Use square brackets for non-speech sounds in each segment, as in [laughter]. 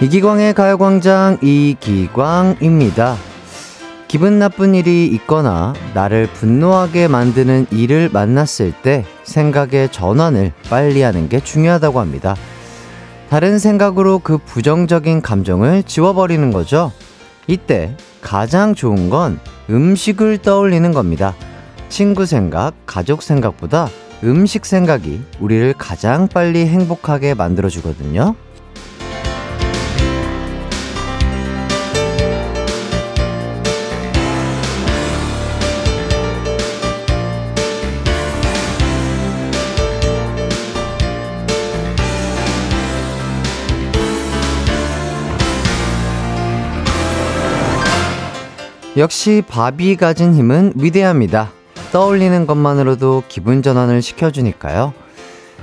이기광의 가요광장 이기광입니다. 기분 나쁜 일이 있거나 나를 분노하게 만드는 일을 만났을 때 생각의 전환을 빨리 하는 게 중요하다고 합니다. 다른 생각으로 그 부정적인 감정을 지워버리는 거죠. 이때 가장 좋은 건 음식을 떠올리는 겁니다. 친구 생각, 가족 생각보다 음식 생각이 우리를 가장 빨리 행복하게 만들어주거든요. 역시 밥이 가진 힘은 위대합니다. 떠올리는 것만으로도 기분 전환을 시켜주니까요.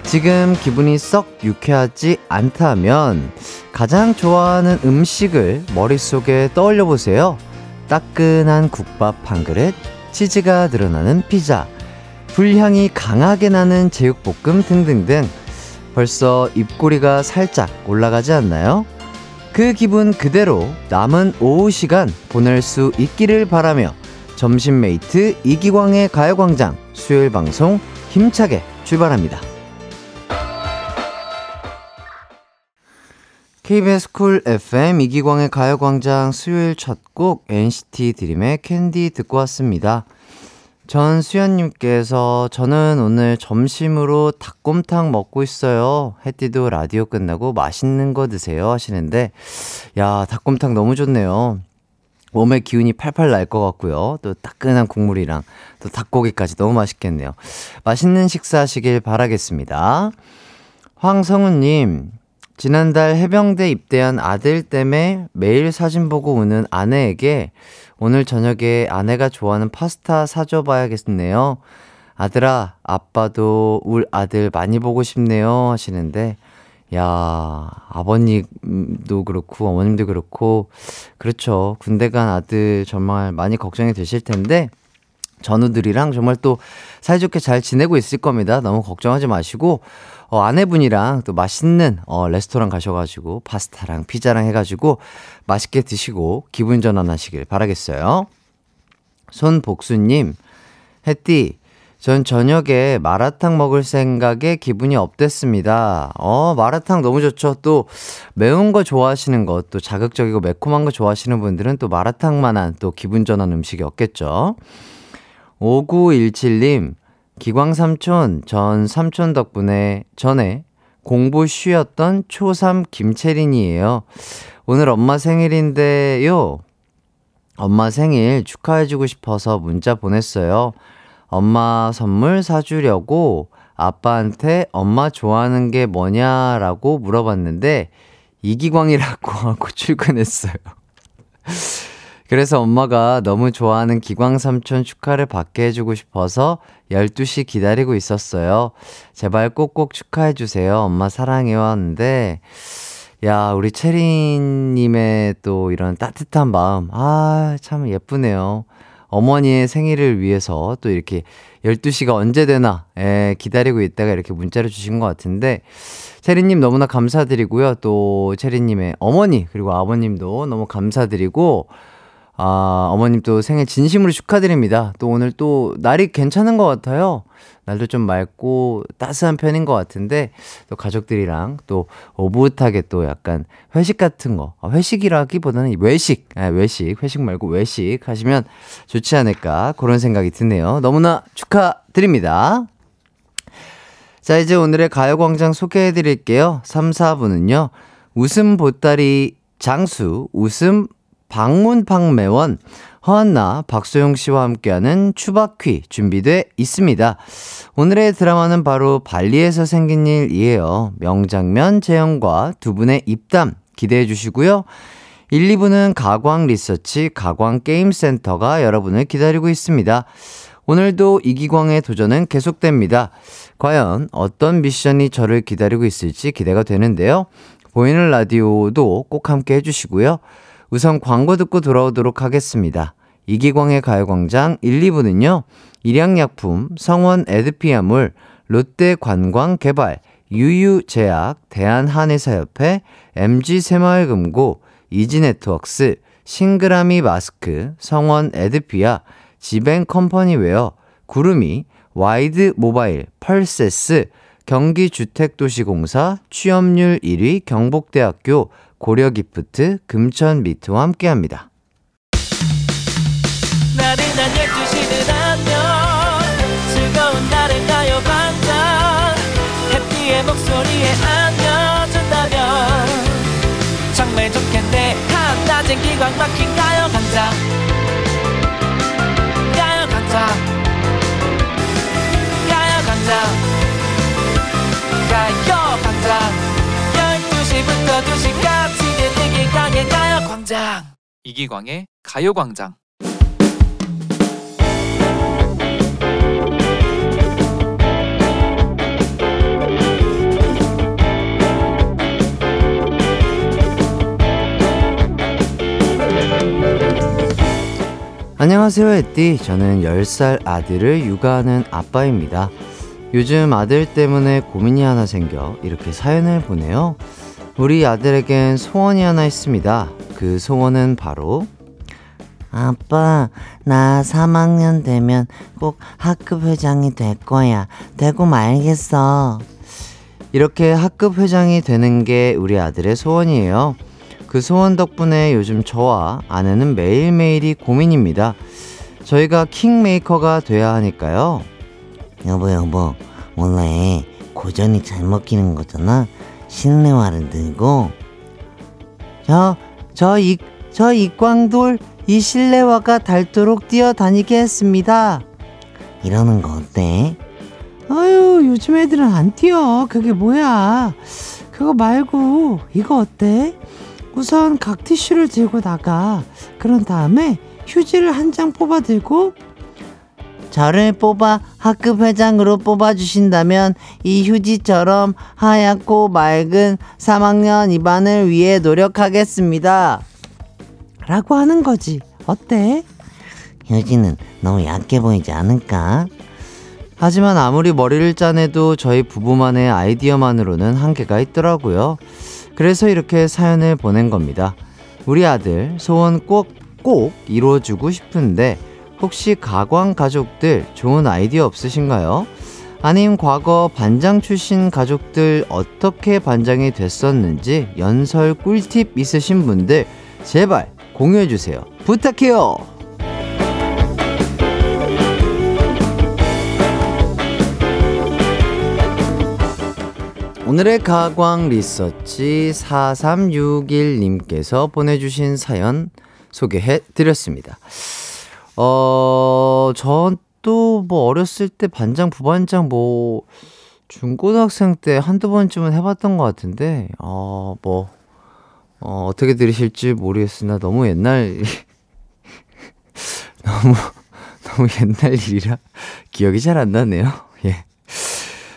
지금 기분이 썩 유쾌하지 않다 하면 가장 좋아하는 음식을 머릿속에 떠올려 보세요. 따끈한 국밥 한 그릇, 치즈가 드러나는 피자, 불향이 강하게 나는 제육볶음 등등등. 벌써 입꼬리가 살짝 올라가지 않나요? 그 기분 그대로 남은 오후 시간 보낼 수 있기를 바라며 점심 mate 이기광의 가요광장 수요일 방송 힘차게 출발합니다. KBS 쿨 FM 이기광의 가요광장 수요일 첫 곡 NCT 드림의 캔디 듣고 왔습니다. 전수연님께서 저는 오늘 점심으로 닭곰탕 먹고 있어요. 해띠도 라디오 끝나고 맛있는 거 드세요 하시는데, 야, 닭곰탕 너무 좋네요. 몸에 기운이 팔팔 날 것 같고요. 또 따끈한 국물이랑 또 닭고기까지 너무 맛있겠네요. 맛있는 식사 하시길 바라겠습니다. 황성우님, 지난달 해병대 입대한 아들 때문에 매일 사진 보고 우는 아내에게 오늘 저녁에 아내가 좋아하는 파스타 사줘봐야겠네요. 아들아, 아빠도 울 아들 많이 보고 싶네요. 하시는데, 야, 아버님도 그렇고, 어머님도 그렇고, 그렇죠. 군대 간 아들 정말 많이 걱정이 되실 텐데, 전우들이랑 정말 또 사이좋게 잘 지내고 있을 겁니다. 너무 걱정하지 마시고, 어, 아내분이랑 또 맛있는 어, 레스토랑 가셔가지고 파스타랑 피자랑 해가지고 맛있게 드시고 기분 전환하시길 바라겠어요. 손복수님, 햇띠, 전 저녁에 마라탕 먹을 생각에 기분이 업됐습니다. 어, 마라탕 너무 좋죠. 또 매운 거 좋아하시는 것, 또 자극적이고 매콤한 거 좋아하시는 분들은 또 마라탕만한 또 기분 전환 음식이 없겠죠. 5917님, 기광 삼촌, 전 삼촌 덕분에 전에 공부 쉬었던 초3 김채린이에요. 오늘 엄마 생일인데요. 엄마 생일 축하해주고 싶어서 문자 보냈어요. 엄마 선물 사주려고 아빠한테 엄마 좋아하는 게 뭐냐라고 물어봤는데 이기광이라고 [laughs] 하고 출근했어요. 그래서 엄마가 너무 좋아하는 기광 삼촌 축하를 받게 해주고 싶어서 12시 기다리고 있었어요. 제발 꼭꼭 축하해주세요. 엄마 사랑해요. 하는데, 야, 우리 체리님의 또 이런 따뜻한 마음. 아, 참 예쁘네요. 어머니의 생일을 위해서 또 이렇게 12시가 언제 되나, 에, 기다리고 있다가 이렇게 문자를 주신 것 같은데, 체리님 너무나 감사드리고요. 또 체리님의 어머니, 그리고 아버님도 너무 감사드리고, 아, 어머님 또 생일 진심으로 축하드립니다. 또 오늘 또 날이 괜찮은 것 같아요. 날도 좀 맑고 따스한 편인 것 같은데 또 가족들이랑 또 오붓하게 또 약간 회식 같은 거 아, 회식이라기보다는 외식 아, 외식 회식 말고 외식 하시면 좋지 않을까 그런 생각이 드네요. 너무나 축하드립니다. 자 이제 오늘의 가요광장 소개해 드릴게요. 3, 4부는요. 웃음 보따리 장수 웃음 방문방매원 허한나 박소영 씨와 함께하는 추바퀴 준비돼 있습니다. 오늘의 드라마는 바로 발리에서 생긴 일이에요. 명장면 재현과 두 분의 입담 기대해 주시고요. 1, 2부는 가광 리서치 가광 게임센터가 여러분을 기다리고 있습니다. 오늘도 이기광의 도전은 계속됩니다. 과연 어떤 미션이 저를 기다리고 있을지 기대가 되는데요. 보이는 라디오도 꼭 함께 해주시고요. 우선 광고 듣고 돌아오도록 하겠습니다. 이기광의 가요광장 1, 2부는요, 일양약품, 성원 에드피아물, 롯데관광개발, 유유제약, 대한한의사협회, MG새마을금고, 이지네트웍스, 싱그라미 마스크, 성원 에드피아, 지벤컴퍼니웨어, 구름이, 와이드 모바일, 펄세스, 경기주택도시공사, 취업률 1위 경북대학교, 고려기프트, 금천미트와 함께합니다. 나른한 12시는 안녕 즐거운 날을 가요 반짝. 해피의 목소리에 안겨준다면 정말 좋겠네. 한낮엔 기광 막힌 가요 강장 가요 강장 가요 강장 가요 강장 12시부터 2시까지 이기광의 가요광장 이기광의 가요광장 안녕하세요, 에띠. 저는 10살 아들을 육아하는 아빠입니다. 요즘 아들 때문에 고민이 하나 생겨 이렇게 사연을 보내요. 우리 아들에겐 소원이 하나 있습니다. 그 소원은 바로 아빠, 나 3학년 되면 꼭 학급 회장이 될 거야. 되고 말겠어. 이렇게 학급 회장이 되는 게 우리 아들의 소원이에요. 그 소원 덕분에 요즘 저와 아내는 매일매일이 고민입니다. 저희가 킹메이커가 돼야 하니까요. 여보, 여보, 원래 고전이 잘 먹히는 거잖아. 실내화를 들고. 저, 저 이, 저 이광돌 이 실내화가 닳도록 뛰어다니게 했습니다. 이러는 거 어때? 아유, 요즘 애들은 안 뛰어. 그게 뭐야. 그거 말고, 이거 어때? 우선 각 티슈를 들고 나가. 그런 다음에 휴지를 한 장 뽑아 들고 저를 뽑아 학급 회장으로 뽑아주신다면 이 휴지처럼 하얗고 맑은 3학년 2반을 위해 노력하겠습니다. 라고 하는 거지. 어때? 휴지는 너무 약해 보이지 않을까? 하지만 아무리 머리를 짜내도 저희 부부만의 아이디어만으로는 한계가 있더라고요. 그래서 이렇게 사연을 보낸 겁니다. 우리 아들 소원 꼭, 꼭 이루어주고 싶은데 혹시 가광 가족들 좋은 아이디어 없으신가요? 아님 과거 반장 출신 가족들 어떻게 반장이 됐었는지 연설 꿀팁 있으신 분들 제발 공유해주세요. 부탁해요! 오늘의 가광 리서치 4361님께서 보내주신 사연 소개해 드렸습니다. 어, 저도 뭐 어렸을 때 반장, 부반장 뭐 중고등학생 때 한두 번쯤은 해봤던 것 같은데, 어, 뭐, 어, 어떻게 들으실지 모르겠으나 너무 옛날, [laughs] 너무, 너무 옛날 일이라 기억이 잘 안 나네요. 예.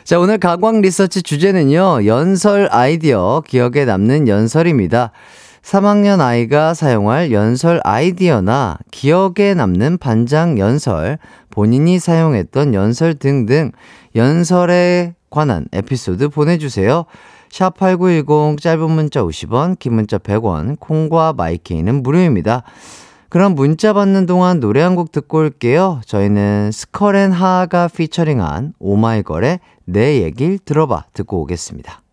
자, 오늘 가광 리서치 주제는요, 연설 아이디어, 기억에 남는 연설입니다. 3학년 아이가 사용할 연설 아이디어나 기억에 남는 반장 연설, 본인이 사용했던 연설 등등 연설에 관한 에피소드 보내주세요. 샵8910 짧은 문자 50원, 긴 문자 100원, 콩과 마이케이는 무료입니다. 그럼 문자 받는 동안 노래 한 곡 듣고 올게요. 저희는 스컬 앤 하하가 피처링한 오마이걸의 내 얘길 들어봐 듣고 오겠습니다.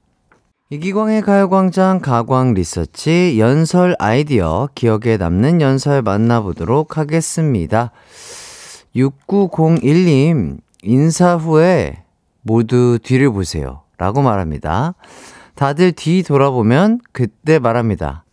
이기광의 가요광장 가광 리서치 연설 아이디어 기억에 남는 연설 만나보도록 하겠습니다. 6901님 인사 후에 모두 뒤를 보세요 라고 말합니다. 다들 뒤 돌아보면 그때 말합니다.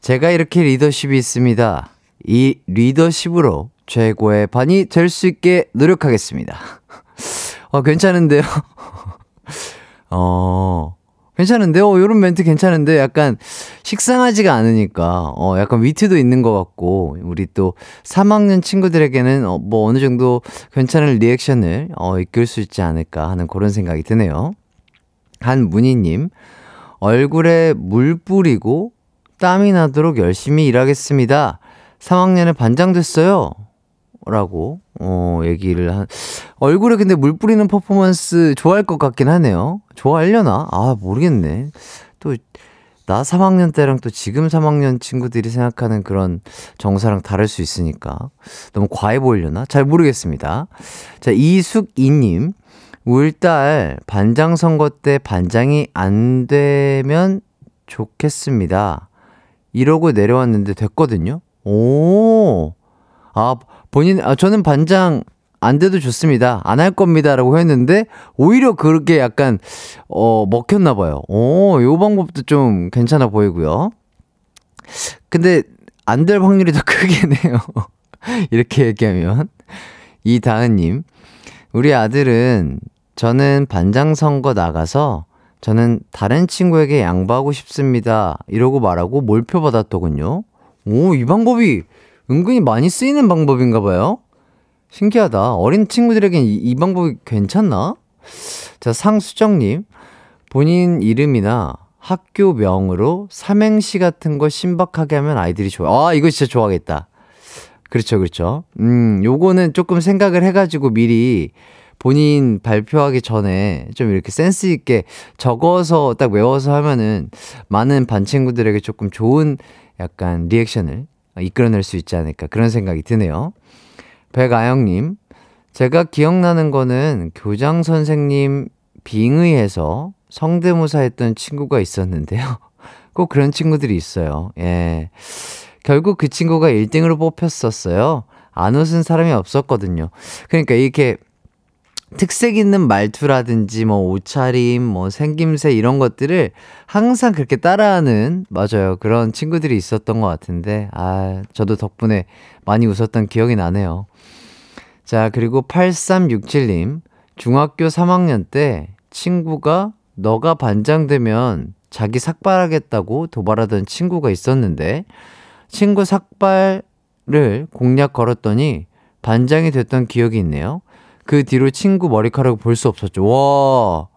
제가 이렇게 리더십이 있습니다. 이 리더십으로 최고의 반이 될 수 있게 노력하겠습니다. [laughs] 어, 괜찮은데요? [laughs] 어, 괜찮은데요? 어, 요런 멘트 괜찮은데 약간 식상하지가 않으니까, 어, 약간 위트도 있는 것 같고, 우리 또 3학년 친구들에게는 어, 뭐 어느 정도 괜찮은 리액션을 어, 이끌 수 있지 않을까 하는 그런 생각이 드네요. 한문희님, 얼굴에 물 뿌리고 땀이 나도록 열심히 일하겠습니다. 3학년에 반장 됐어요. 라고, 어, 얘기를 한, 얼굴에 근데 물 뿌리는 퍼포먼스 좋아할 것 같긴 하네요. 좋아하려나? 아, 모르겠네. 또, 나 3학년 때랑 또 지금 3학년 친구들이 생각하는 그런 정서랑 다를 수 있으니까. 너무 과해 보이려나? 잘 모르겠습니다. 자, 이숙이님. 우리 딸 반장 선거 때 반장이 안 되면 좋겠습니다. 이러고 내려왔는데 됐거든요? 오. 아, 본인, 아, 저는 반장 안 돼도 좋습니다. 안 할 겁니다. 라고 했는데, 오히려 그렇게 약간, 어, 먹혔나 봐요. 오, 요 방법도 좀 괜찮아 보이고요. 근데, 안 될 확률이 더 [laughs] 크겠네요. 이렇게 얘기하면. 이다은 님, 우리 아들은 저는 반장 선거 나가서 저는 다른 친구에게 양보하고 싶습니다. 이러고 말하고 몰표 받았더군요. 오, 이 방법이 은근히 많이 쓰이는 방법인가 봐요. 신기하다. 어린 친구들에겐 이, 이 방법이 괜찮나? 자, 상수정님. 본인 이름이나 학교명으로 삼행시 같은 거 신박하게 하면 아이들이 좋아. 아, 이거 진짜 좋아하겠다. 그렇죠, 그렇죠. 음, 요거는 조금 생각을 해가지고 미리 본인 발표하기 전에 좀 이렇게 센스 있게 적어서 딱 외워서 하면은 많은 반 친구들에게 조금 좋은 약간 리액션을 이끌어낼 수 있지 않을까 그런 생각이 드네요. 백아영님, 제가 기억나는 거는 교장 선생님 빙의해서 성대모사 했던 친구가 있었는데요. [laughs] 꼭 그런 친구들이 있어요. 예. 결국 그 친구가 1등으로 뽑혔었어요. 안 웃은 사람이 없었거든요. 그러니까 이렇게 특색 있는 말투라든지 뭐 옷차림, 뭐 생김새 이런 것들을 항상 그렇게 따라하는 맞아요. 그런 친구들이 있었던 것 같은데 아, 저도 덕분에 많이 웃었던 기억이 나네요. 자, 그리고 8367님. 중학교 3학년 때 친구가 너가 반장 되면 자기 삭발하겠다고 도발하던 친구가 있었는데 친구 삭발을 공략 걸었더니 반장이 됐던 기억이 있네요. 그 뒤로 친구 머리카락을 볼 수 없었죠. 와,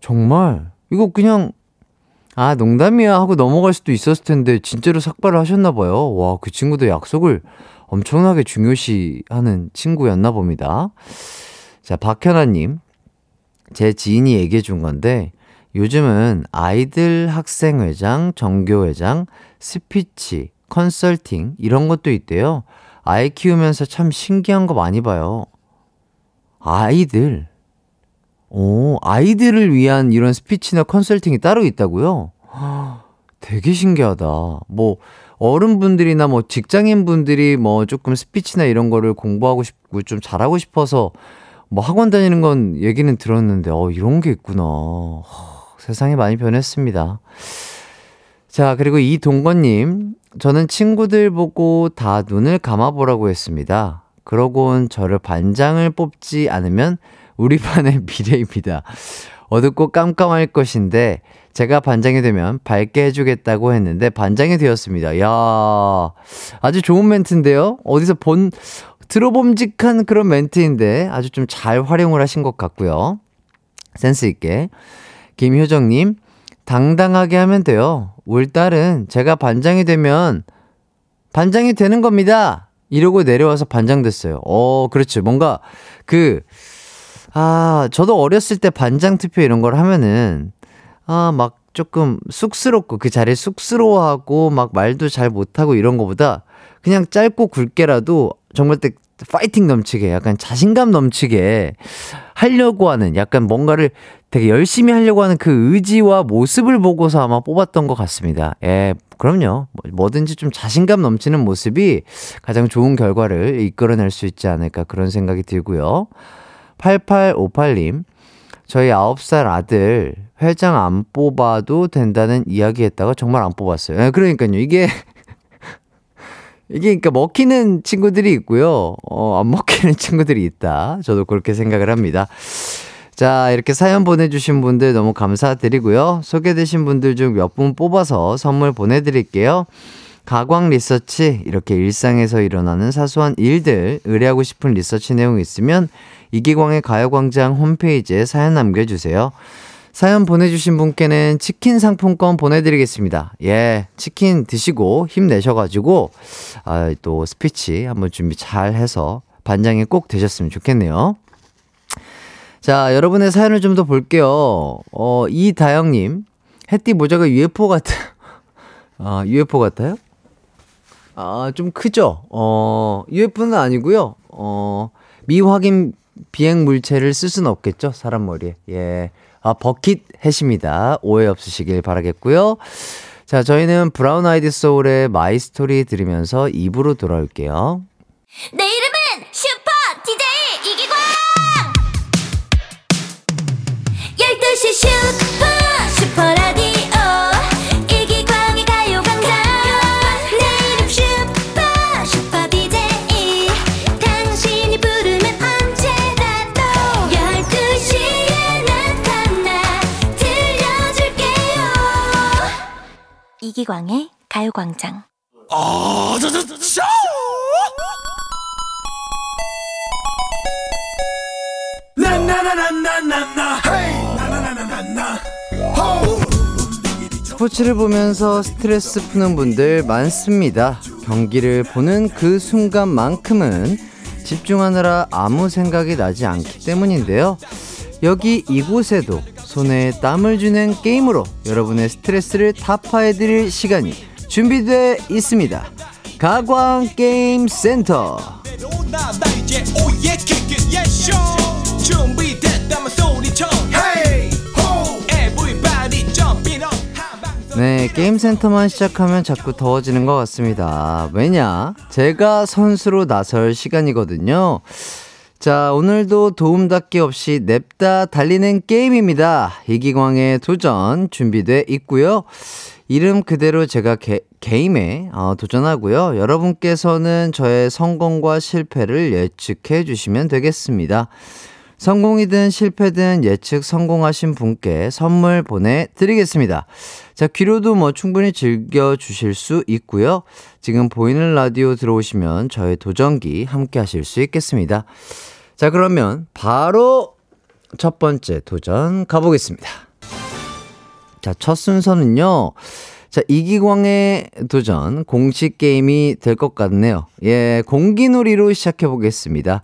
정말? 이거 그냥, 아, 농담이야 하고 넘어갈 수도 있었을 텐데, 진짜로 삭발을 하셨나 봐요. 와, 그 친구도 약속을 엄청나게 중요시 하는 친구였나 봅니다. 자, 박현아님. 제 지인이 얘기해 준 건데, 요즘은 아이들 학생회장, 전교회장, 스피치, 컨설팅, 이런 것도 있대요. 아이 키우면서 참 신기한 거 많이 봐요. 아이들. 오, 아이들을 위한 이런 스피치나 컨설팅이 따로 있다고요? 되게 신기하다. 뭐, 어른분들이나 뭐 직장인분들이 뭐 조금 스피치나 이런 거를 공부하고 싶고 좀 잘하고 싶어서 뭐 학원 다니는 건 얘기는 들었는데, 어, 이런 게 있구나. 허, 세상이 많이 변했습니다. 자, 그리고 이동건님. 저는 친구들 보고 다 눈을 감아보라고 했습니다. 그러곤 저를 반장을 뽑지 않으면 우리 반의 [laughs] 미래입니다. 어둡고 깜깜할 것인데 제가 반장이 되면 밝게 해주겠다고 했는데 반장이 되었습니다. 야 아주 좋은 멘트인데요. 어디서 본 들어봄직한 그런 멘트인데 아주 좀 잘 활용을 하신 것 같고요. 센스 있게 김효정님 당당하게 하면 돼요. 울 딸은 제가 반장이 되면 반장이 되는 겁니다. 이러고 내려와서 반장됐어요. 어, 그렇죠. 뭔가 그, 아, 저도 어렸을 때 반장 투표 이런 걸 하면은, 아, 막 조금 쑥스럽고 그 자리에 쑥스러워하고 막 말도 잘 못하고 이런 거보다 그냥 짧고 굵게라도 정말 때 파이팅 넘치게 약간 자신감 넘치게 하려고 하는 약간 뭔가를 되게 열심히 하려고 하는 그 의지와 모습을 보고서 아마 뽑았던 것 같습니다. 예, 그럼요. 뭐, 뭐든지 좀 자신감 넘치는 모습이 가장 좋은 결과를 이끌어낼 수 있지 않을까 그런 생각이 들고요. 8858님, 저희 9살 아들 회장 안 뽑아도 된다는 이야기 했다가 정말 안 뽑았어요. 예, 그러니까요. 이게 [laughs] 이게 그러니까 먹히는 친구들이 있고요. 어, 안 먹히는 [laughs] 친구들이 있다. 저도 그렇게 생각을 합니다. 자, 이렇게 사연 보내주신 분들 너무 감사드리고요. 소개되신 분들 중 몇 분 뽑아서 선물 보내드릴게요. 가광 리서치, 이렇게 일상에서 일어나는 사소한 일들, 의뢰하고 싶은 리서치 내용 있으면 이기광의 가요광장 홈페이지에 사연 남겨주세요. 사연 보내주신 분께는 치킨 상품권 보내드리겠습니다. 예, 치킨 드시고 힘내셔가지고, 아, 또 스피치 한번 준비 잘 해서 반장이 꼭 되셨으면 좋겠네요. 자, 여러분의 사연을 좀 더 볼게요. 어, 이다영님, 햇띠 모자가 UFO 같아. [laughs] 아, UFO 같아요? 아, 좀 크죠? 어, UFO는 아니고요 어, 미확인 비행 물체를 쓸 수는 없겠죠? 사람 머리에. 예. 아, bucket hat입니다. 오해 없으시길 바라겠고요. 자, 저희는 브라운 아이드 소울의 My Story 들으면서 2부로 돌아올게요. 내 이름은 슈퍼 슈퍼라디오. 이기광의 가요광장. 내 이름 슈퍼 슈퍼 DJ 당신이 부르면 언제라도 12시에 나타나 들려줄게요. 이기광의 가요광장 스포츠를 보면서 스트레스 푸는 분들 많습니다. 경기를 보는 그 순간만큼은 집중하느라 아무 생각이 나지 않기 때문인데요. 여기 이곳에도 손에 땀을 주는 게임으로 여러분의 스트레스를 타파해드릴 시간이 준비되어 있습니다. 가광 게임 센터. 네, 게임 센터만 시작하면 자꾸 더워지는 것 같습니다. 왜냐? 제가 선수로 나설 시간이거든요. 자, 오늘도 도움닫기 없이 냅다 달리는 게임입니다. 이기광의 도전 준비돼 있고요. 이름 그대로 제가 게, 게임에 어, 도전하고요. 여러분께서는 저의 성공과 실패를 예측해 주시면 되겠습니다. 성공이든 실패든 예측 성공하신 분께 선물 보내드리겠습니다. 자, 귀로도 뭐 충분히 즐겨주실 수 있고요. 지금 보이는 라디오 들어오시면 저의 도전기 함께 하실 수 있겠습니다. 자, 그러면 바로 첫 번째 도전 가보겠습니다. 자, 첫 순서는요. 자, 이기광의 도전 공식 게임이 될 것 같네요. 예, 공기놀이로 시작해 보겠습니다.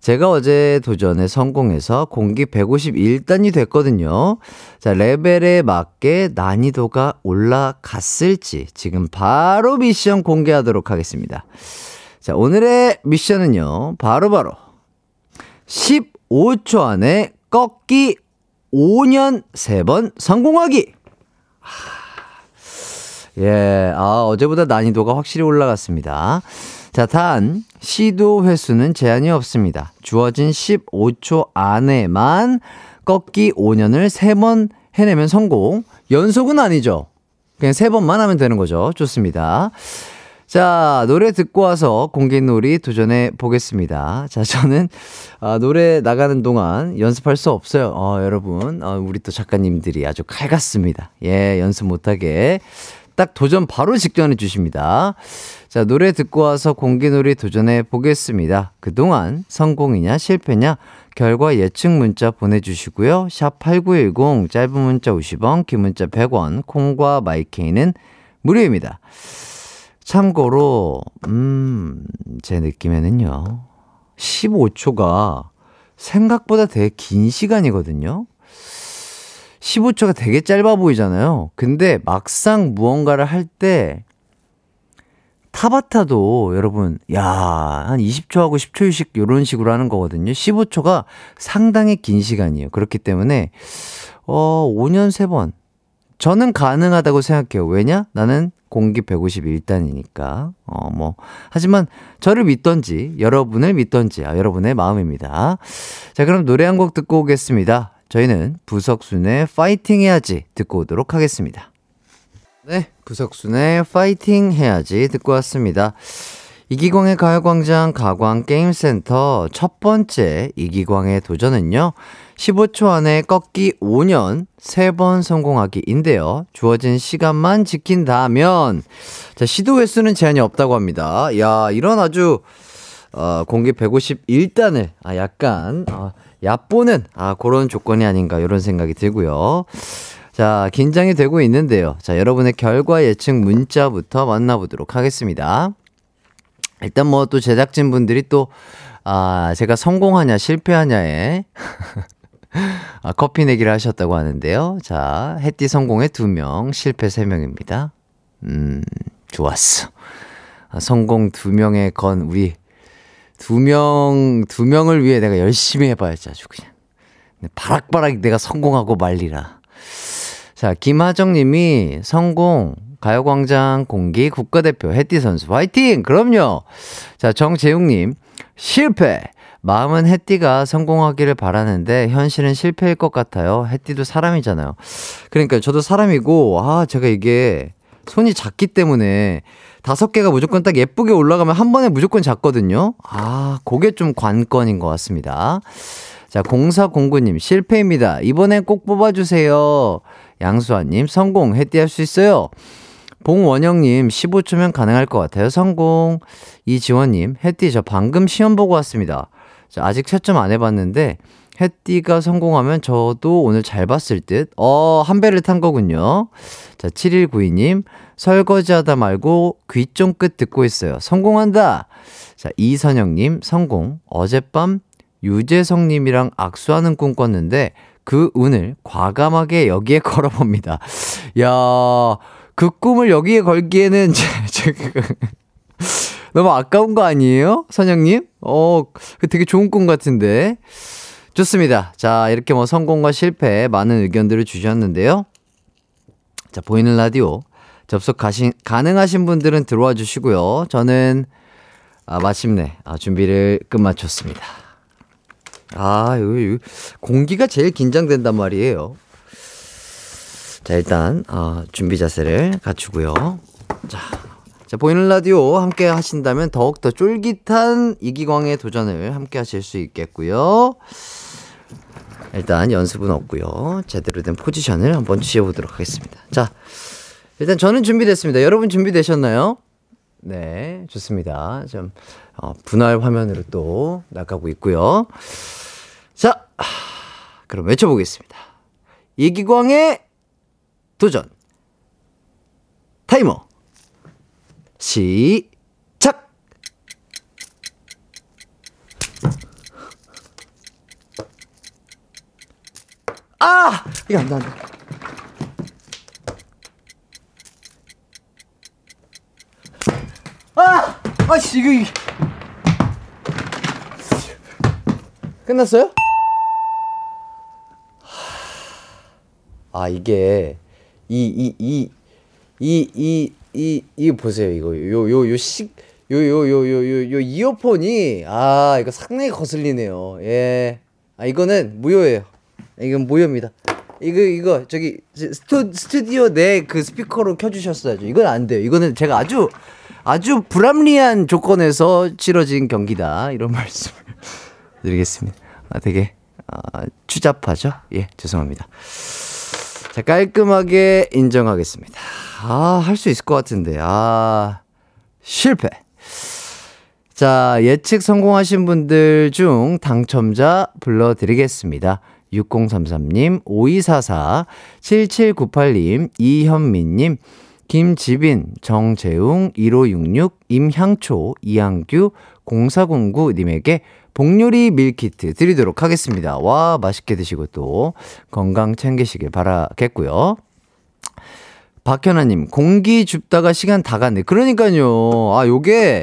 제가 어제 도전에 성공해서 공기 151단이 됐거든요. 자, 레벨에 맞게 난이도가 올라갔을지 지금 바로 미션 공개하도록 하겠습니다. 자, 오늘의 미션은요. 바로바로 15초 안에 꺾기 5년 3번 성공하기. 예, 아, 어제보다 난이도가 확실히 올라갔습니다. 자, 단, 시도 횟수는 제한이 없습니다. 주어진 15초 안에만 꺾기 5년을 3번 해내면 성공. 연속은 아니죠. 그냥 3번만 하면 되는 거죠. 좋습니다. 자, 노래 듣고 와서 공개놀이 도전해 보겠습니다. 자, 저는, 아, 노래 나가는 동안 연습할 수 없어요. 어, 여러분. 어, 우리 또 작가님들이 아주 칼같습니다. 예, 연습 못하게. 딱 도전 바로 직전해 주십니다. 자, 노래 듣고 와서 공개놀이 도전해 보겠습니다. 그동안 성공이냐 실패냐 결과 예측 문자 보내주시고요. 샵 8910 짧은 문자 50원, 긴 문자 100원, 콩과 마이케이는 무료입니다. 참고로, 음, 제 느낌에는요. 15초가 생각보다 되게 긴 시간이거든요. 15초가 되게 짧아 보이잖아요. 근데 막상 무언가를 할 때 타바타도 여러분, 야, 한 20초하고 10초씩 이런 식으로 하는 거거든요. 15초가 상당히 긴 시간이에요. 그렇기 때문에, 어, 5년 3번. 저는 가능하다고 생각해요. 왜냐? 나는 공기 151단이니까. 어, 뭐. 하지만 저를 믿던지, 여러분을 믿던지, 아, 여러분의 마음입니다. 자, 그럼 노래 한 곡 듣고 오겠습니다. 저희는 부석순의 파이팅 해야지 듣고 오도록 하겠습니다. 네, 부석순의 파이팅 해야지 듣고 왔습니다. 이기광의 가요광장 가광게임센터 첫 번째 이기광의 도전은요. 15초 안에 꺾기 5년 3번 성공하기인데요. 주어진 시간만 지킨다면 자, 시도 횟수는 제한이 없다고 합니다. 야, 이런 아주 어, 공기 151단을 아 약간 어, 얕보는 아 그런 조건이 아닌가 이런 생각이 들고요. 자, 긴장이 되고 있는데요. 자, 여러분의 결과 예측 문자부터 만나보도록 하겠습니다. 일단 뭐 또 제작진 분들이 또 아, 제가 성공하냐, 실패하냐에 [laughs] 아, 커피 내기를 하셨다고 하는데요. 자, 해띠 성공에 2명, 실패 3명입니다. 음, 좋았어. 아, 성공 2명의 건 우리 2명, 2명을 위해 내가 열심히 해봐야지 아주 그냥. 바락바락 내가 성공하고 말리라. 자, 김하정 님이 성공, 가요광장 공기 국가대표 해띠 선수 화이팅! 그럼요! 자, 정재웅 님, 실패! 마음은 해띠가 성공하기를 바라는데 현실은 실패일 것 같아요. 해띠도 사람이잖아요. 그러니까 저도 사람이고, 아, 제가 이게 손이 작기 때문에 다섯 개가 무조건 딱 예쁘게 올라가면 한 번에 무조건 작거든요. 아, 그게 좀 관건인 것 같습니다. 자, 0409님, 실패입니다. 이번엔 꼭 뽑아주세요. 양수아님, 성공, 해띠 할 수 있어요. 봉원영님, 15초면 가능할 것 같아요. 성공. 이지원님, 해띠 저 방금 시험 보고 왔습니다. 자, 아직 채점 안 해봤는데, 해띠가 성공하면 저도 오늘 잘 봤을 듯. 어, 한 배를 탄 거군요. 자, 7192님, 설거지 하다 말고 귀 쫑긋 듣고 있어요. 성공한다! 자, 이선영님, 성공. 어젯밤 유재성님이랑 악수하는 꿈 꿨는데 그 운을 과감하게 여기에 [laughs] 걸어봅니다. 야, 그 꿈을 여기에 걸기에는 [laughs] [laughs] 너무 아까운 거 아니에요? 선영님? 어, 그 되게 좋은 꿈 같은데. 좋습니다. 자, 이렇게 뭐 성공과 실패 많은 의견들을 주셨는데요. 자, 보이는 라디오 접속 가신, 가능하신 분들은 들어와 주시고요. 저는 아, 마침내 아, 준비를 끝마쳤습니다. 아, 여기, 공기가 제일 긴장된단 말이에요. 자, 일단, 어, 준비 자세를 갖추고요. 자, 자, 보이는 라디오 함께 하신다면 더욱더 쫄깃한 이기광의 도전을 함께 하실 수 있겠고요. 일단 연습은 없고요. 제대로 된 포지션을 한번 취해보도록 하겠습니다. 자, 일단 저는 준비됐습니다. 여러분 준비되셨나요? 네, 좋습니다. 좀, 어, 분할 화면으로 또 나가고 있고요. 자, 그럼 외쳐보겠습니다. 이기광의 도전. 타이머. 시작! 아! 이거 안 돼, 안 돼. 아! 이거. 끝났어요? 아, 이게, 이, 이, 이, 이, 이, 이, 이 보세요. 이거, 요, 요, 요, 식, 요, 요, 요, 요, 요, 요, 이어폰이, 아, 이거 상당히 거슬리네요. 예. 아, 이거는 무효예요. 이건 무효입니다. 이거, 이거, 저기, 스튜, 스튜디오 내 그 스피커로 켜주셨어야죠. 이건 안 돼요. 이거는 제가 아주, 아주 불합리한 조건에서 치러진 경기다. 이런 [laughs] 말씀을 드리겠습니다. 아, 되게, 아, 추잡하죠? 예, 죄송합니다. 자, 깔끔하게 인정하겠습니다. 아, 할 수 있을 것 같은데. 아, 실패. 자, 예측 성공하신 분들 중 당첨자 불러드리겠습니다. 6033님, 5244, 7798님, 이현민님, 김지빈, 정재웅, 1566, 임향초, 이항규, 0409님에게 복요리 밀키트 드리도록 하겠습니다. 와, 맛있게 드시고 또 건강 챙기시길 바라겠고요. 박현아님, 공기 줍다가 시간 다 갔네. 그러니까요. 아, 요게,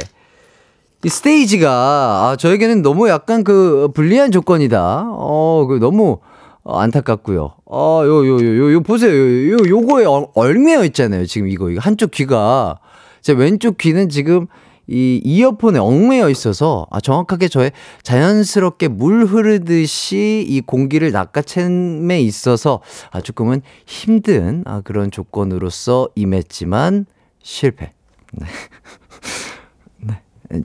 이 스테이지가, 아, 저에게는 너무 약간 그, 불리한 조건이다. 어, 그, 너무 안타깝고요. 아, 요, 요, 요, 요, 요, 보세요. 요, 요, 요거에 얼매여 있잖아요. 지금 이거, 이거 한쪽 귀가. 제 왼쪽 귀는 지금 이 이어폰에 얽매여 있어서 아, 정확하게 저의 자연스럽게 물 흐르듯이 이 공기를 낚아챈에 있어서 아, 조금은 힘든 아, 그런 조건으로서 임했지만 실패.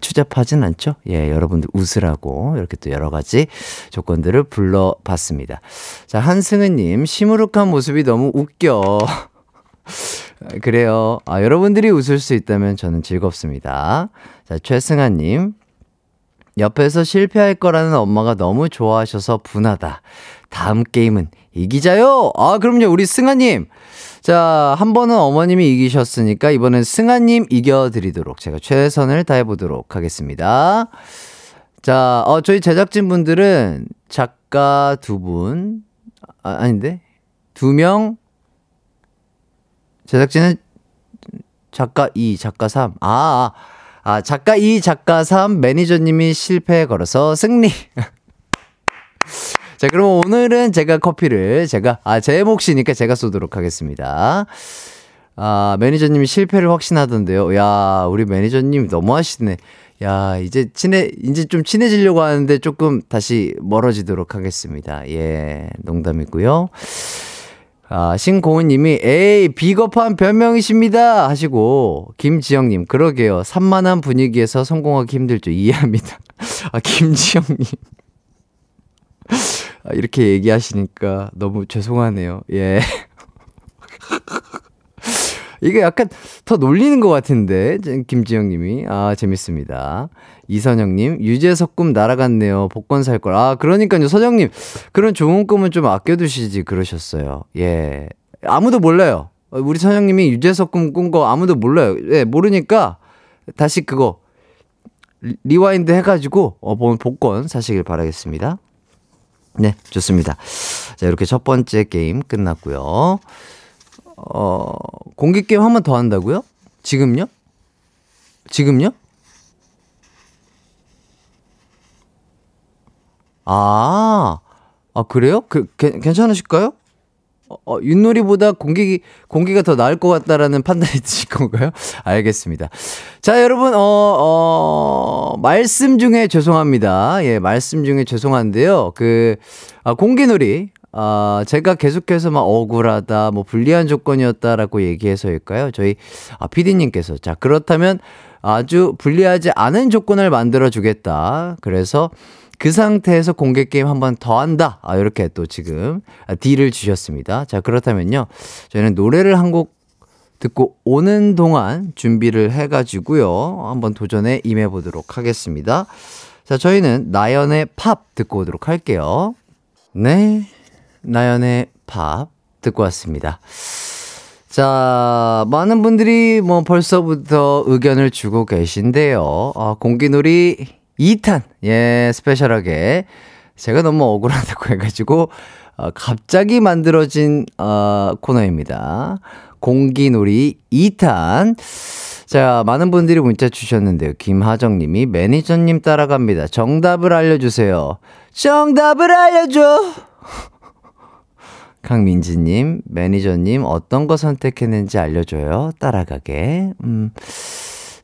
추잡하진 않죠? 예, 여러분들 웃으라고 이렇게 또 여러 가지 조건들을 불러봤습니다. 자, 한승은님, 시무룩한 모습이 너무 웃겨. [laughs] 그래요. 아, 여러분들이 웃을 수 있다면 저는 즐겁습니다. 자, 최승아님. 옆에서 실패할 거라는 엄마가 너무 좋아하셔서 분하다. 다음 게임은 이기자요! 아, 그럼요. 우리 승아님. 자, 한 번은 어머님이 이기셨으니까 이번엔 승아님 이겨드리도록 제가 최선을 다해보도록 하겠습니다. 자, 어, 저희 제작진분들은 작가 두 분, 아, 아닌데? 두 명, 제작진은 작가 2, 작가 3. 아, 아, 아, 작가 2, 작가 3, 매니저님이 실패에 걸어서 승리. 자, 그럼 오늘은 제가 커피를 제가, 아, 제 몫이니까 제가 쏘도록 하겠습니다. 아, 매니저님이 실패를 확신하던데요. 야, 우리 매니저님 너무하시네. 야, 이제 친해, 이제 좀 친해지려고 하는데 조금 다시 멀어지도록 하겠습니다. 예, 농담이고요. 아, 신고은님이, 에이, 비겁한 변명이십니다! 하시고, 김지영님, 그러게요. 산만한 분위기에서 성공하기 힘들죠. 이해합니다. [laughs] 아, 김지영님. 아, 이렇게 얘기하시니까 너무 죄송하네요. 예. [laughs] 이게 약간 더 놀리는 것 같은데, 김지영님이. 아, 재밌습니다. 이선영님, 유재석 꿈 날아갔네요. 복권 살 걸. 아, 그러니까요. 서정님, 그런 좋은 꿈은 좀 아껴두시지, 그러셨어요. 예. 아무도 몰라요. 우리 선영님이 유재석 꿈 꾼 거 아무도 몰라요. 예, 모르니까 다시 그거 rewind 해가지고, 어, 복권 사시길 바라겠습니다. 네, 좋습니다. 자, 이렇게 첫 번째 게임 끝났고요. 어, 공개 게임 한 번 더 한다고요? 지금요? 지금요? 아, 아 그래요? 그 게, 괜찮으실까요? 어, 어, 윷놀이보다 공기 공기가 더 나을 것 같다라는 판단이 [laughs] 드실 건가요? 알겠습니다. 자, 여러분, 어, 어, 말씀 중에 죄송합니다. 예, 말씀 중에 죄송한데요. 그, 아, 공기놀이, 아, 제가 계속해서 막 억울하다, 뭐 불리한 조건이었다라고 얘기해서일까요? 저희, 아, 피디님께서. 자, 그렇다면 아주 불리하지 않은 조건을 만들어주겠다. 그래서 그 상태에서 공개 게임 한 번 더 한다. 아, 이렇게 또 지금 딜을 주셨습니다. 자, 그렇다면요. 저희는 노래를 한 곡 듣고 오는 동안 준비를 해가지고요. 한번 도전에 임해보도록 하겠습니다. 자, 저희는 나연의 팝 듣고 오도록 할게요. 네. 나연의 팝 듣고 왔습니다. 자, 많은 분들이 뭐 벌써부터 의견을 주고 계신데요. 아, 공기놀이 2탄, 예, 스페셜하게. 제가 너무 억울하다고 [laughs] 해가지고, 어, 갑자기 만들어진, 어, 코너입니다. 공기놀이 2탄. 자, 많은 분들이 문자 주셨는데요. 김하정 님이 매니저님 따라갑니다. 정답을 알려주세요. 정답을 알려줘! [laughs] 강민지 님, 매니저님 어떤 거 선택했는지 알려줘요. 따라가게. 음.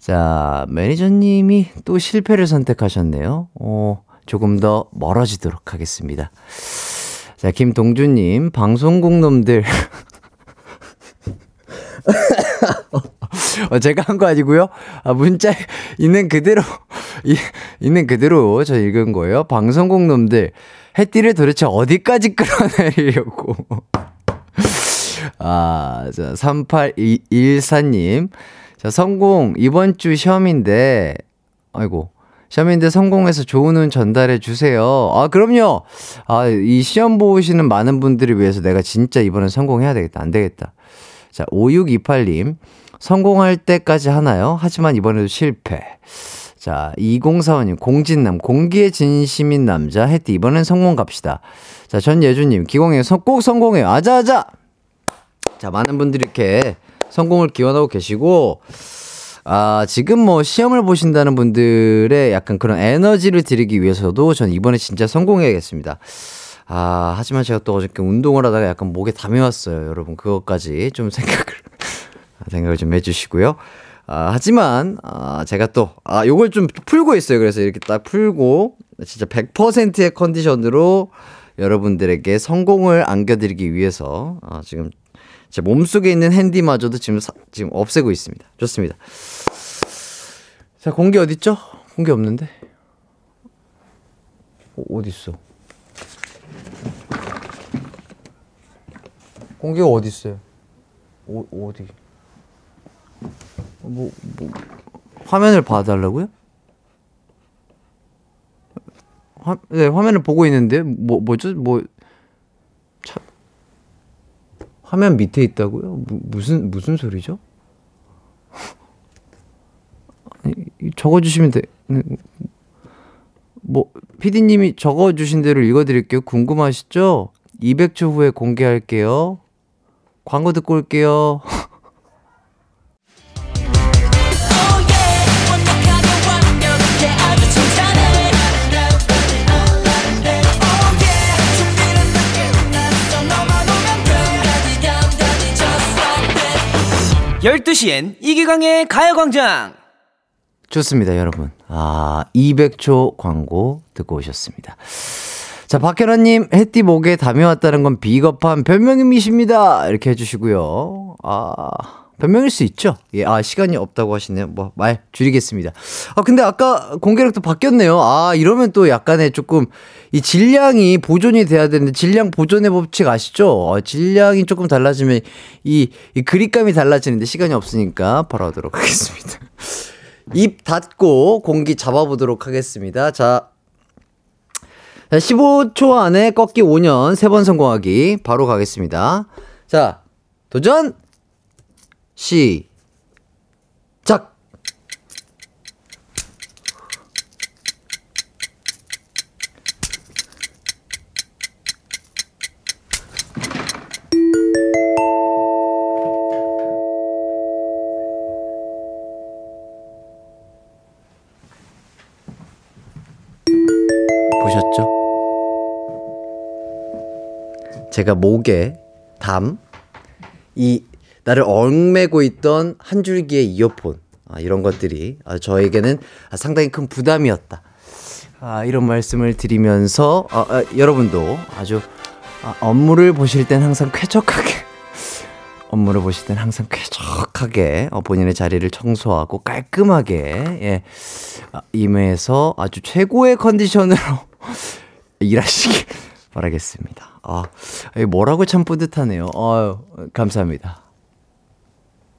자, 매니저님이 또 실패를 선택하셨네요. 어, 조금 더 멀어지도록 하겠습니다. 자, 김동주님, 방송국 놈들. [laughs] 어, 제가 한 거 아니고요. 아, 문자 있는 그대로, 이, 있는 그대로 저 읽은 거예요. 방송국 놈들. 해띠를 도대체 어디까지 끌어내리려고. [laughs] 아, 자, 3814님. 자, 성공. 이번 주 시험인데, 아이고. 시험인데 성공해서 좋은 운 전달해 주세요. 아, 그럼요. 아, 이 시험 보시는 많은 분들을 위해서 내가 진짜 이번엔 성공해야 되겠다. 안 되겠다. 자, 5628님. 성공할 때까지 하나요? 하지만 이번에도 실패. 자, 2045님, 공진남, 공기의 진심인 남자, 해띠, 이번엔 성공 갑시다. 자, 전예주님, 기공에 꼭 성공해요. 아자아자! 자, 많은 분들이 이렇게 성공을 기원하고 계시고, 아, 지금 뭐 시험을 보신다는 분들의 약간 그런 에너지를 드리기 위해서도 전 이번에 진짜 성공해야겠습니다. 아, 하지만 제가 또 어저께 운동을 하다가 약간 목에 담이 왔어요. 여러분, 그것까지 좀 생각을, [laughs] 생각을 좀 해주시고요. 아, 하지만, 아, 제가 또, 아, 요걸 좀 풀고 있어요. 그래서 이렇게 딱 풀고, 진짜 100%의 컨디션으로 여러분들에게 성공을 안겨드리기 위해서, 아, 지금 제 몸속에 있는 핸디마저도 지금, 사, 지금 없애고 있습니다. 좋습니다. 자, 공기 어딨죠? 공기 없는데? 어, 어딨어? 공기가 어딨어요? 어, 어디? 뭐, 뭐, 화면을 봐달라고요? 화, 네, 화면을 보고 있는데, 뭐, 뭐죠? 뭐, 차, 화면 밑에 있다고요? 무, 무슨, 무슨 소리죠? 적어주시면 돼. 뭐, 뭐, 피디님이 적어주신 대로 읽어드릴게요. 궁금하시죠? 200초 후에 공개할게요. 광고 듣고 올게요. [laughs] 열두 시엔 이기광의 가요광장 좋습니다, 여러분. 아, 200초 광고 듣고 오셨습니다. 자, 박현아님, 햇띠 목에 담이 왔다는 건 비겁한 변명임이십니다. 이렇게 해주시고요. 아, 변명일 수 있죠. 예, 아, 시간이 없다고 하시네요. 뭐, 말 줄이겠습니다. 아, 근데 아까 공개력도 바뀌었네요. 아, 이러면 또 약간의 조금, 이 질량이 보존이 돼야 되는데, 질량 보존의 법칙 아시죠? 어, 질량이 조금 달라지면, 이, 이 그립감이 달라지는데, 시간이 없으니까 바로 하도록 [laughs] 하겠습니다. 입 닫고 공기 잡아보도록 하겠습니다. 자, 15초 안에 꺾기 5년, 세번 성공하기. 바로 가겠습니다. 자, 도전! 시작! 보셨죠? 제가 목에 담, 이 나를 얽매고 있던 한 줄기의 이어폰, 아, 이런 것들이 아, 저에게는 아, 상당히 큰 부담이었다. 아, 이런 말씀을 드리면서 아, 아, 여러분도 아주 아, 업무를 보실 땐 항상 쾌적하게 [laughs] 업무를 보실 땐 항상 쾌적하게 어, 본인의 자리를 청소하고 깔끔하게 예, 아, 임해서 아주 최고의 컨디션으로 [laughs] 일하시길 바라겠습니다. 아, 이 뭐라고 참 뿌듯하네요. 아유, 감사합니다.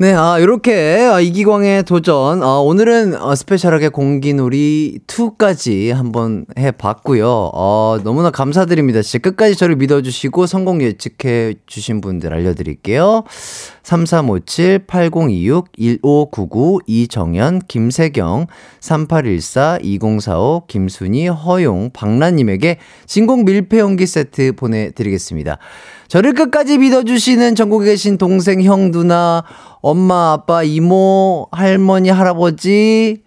네, 아, 요렇게, 아, 이기광의 도전. 아, 오늘은 어, 스페셜하게 공기놀이 2까지 한번 해봤고요. 어, 너무나 감사드립니다. 진짜 끝까지 저를 믿어주시고 성공 예측해 주신 분들 알려드릴게요. 3357-8026-1599 이정현, 김세경, 3814-2045 김순희, 허용, 박라님에게 진공 밀폐용기 세트 보내드리겠습니다. 저를 끝까지 믿어주시는 전국에 계신 동생, 형, 누나, 엄마, 아빠, 이모, 할머니, 할아버지,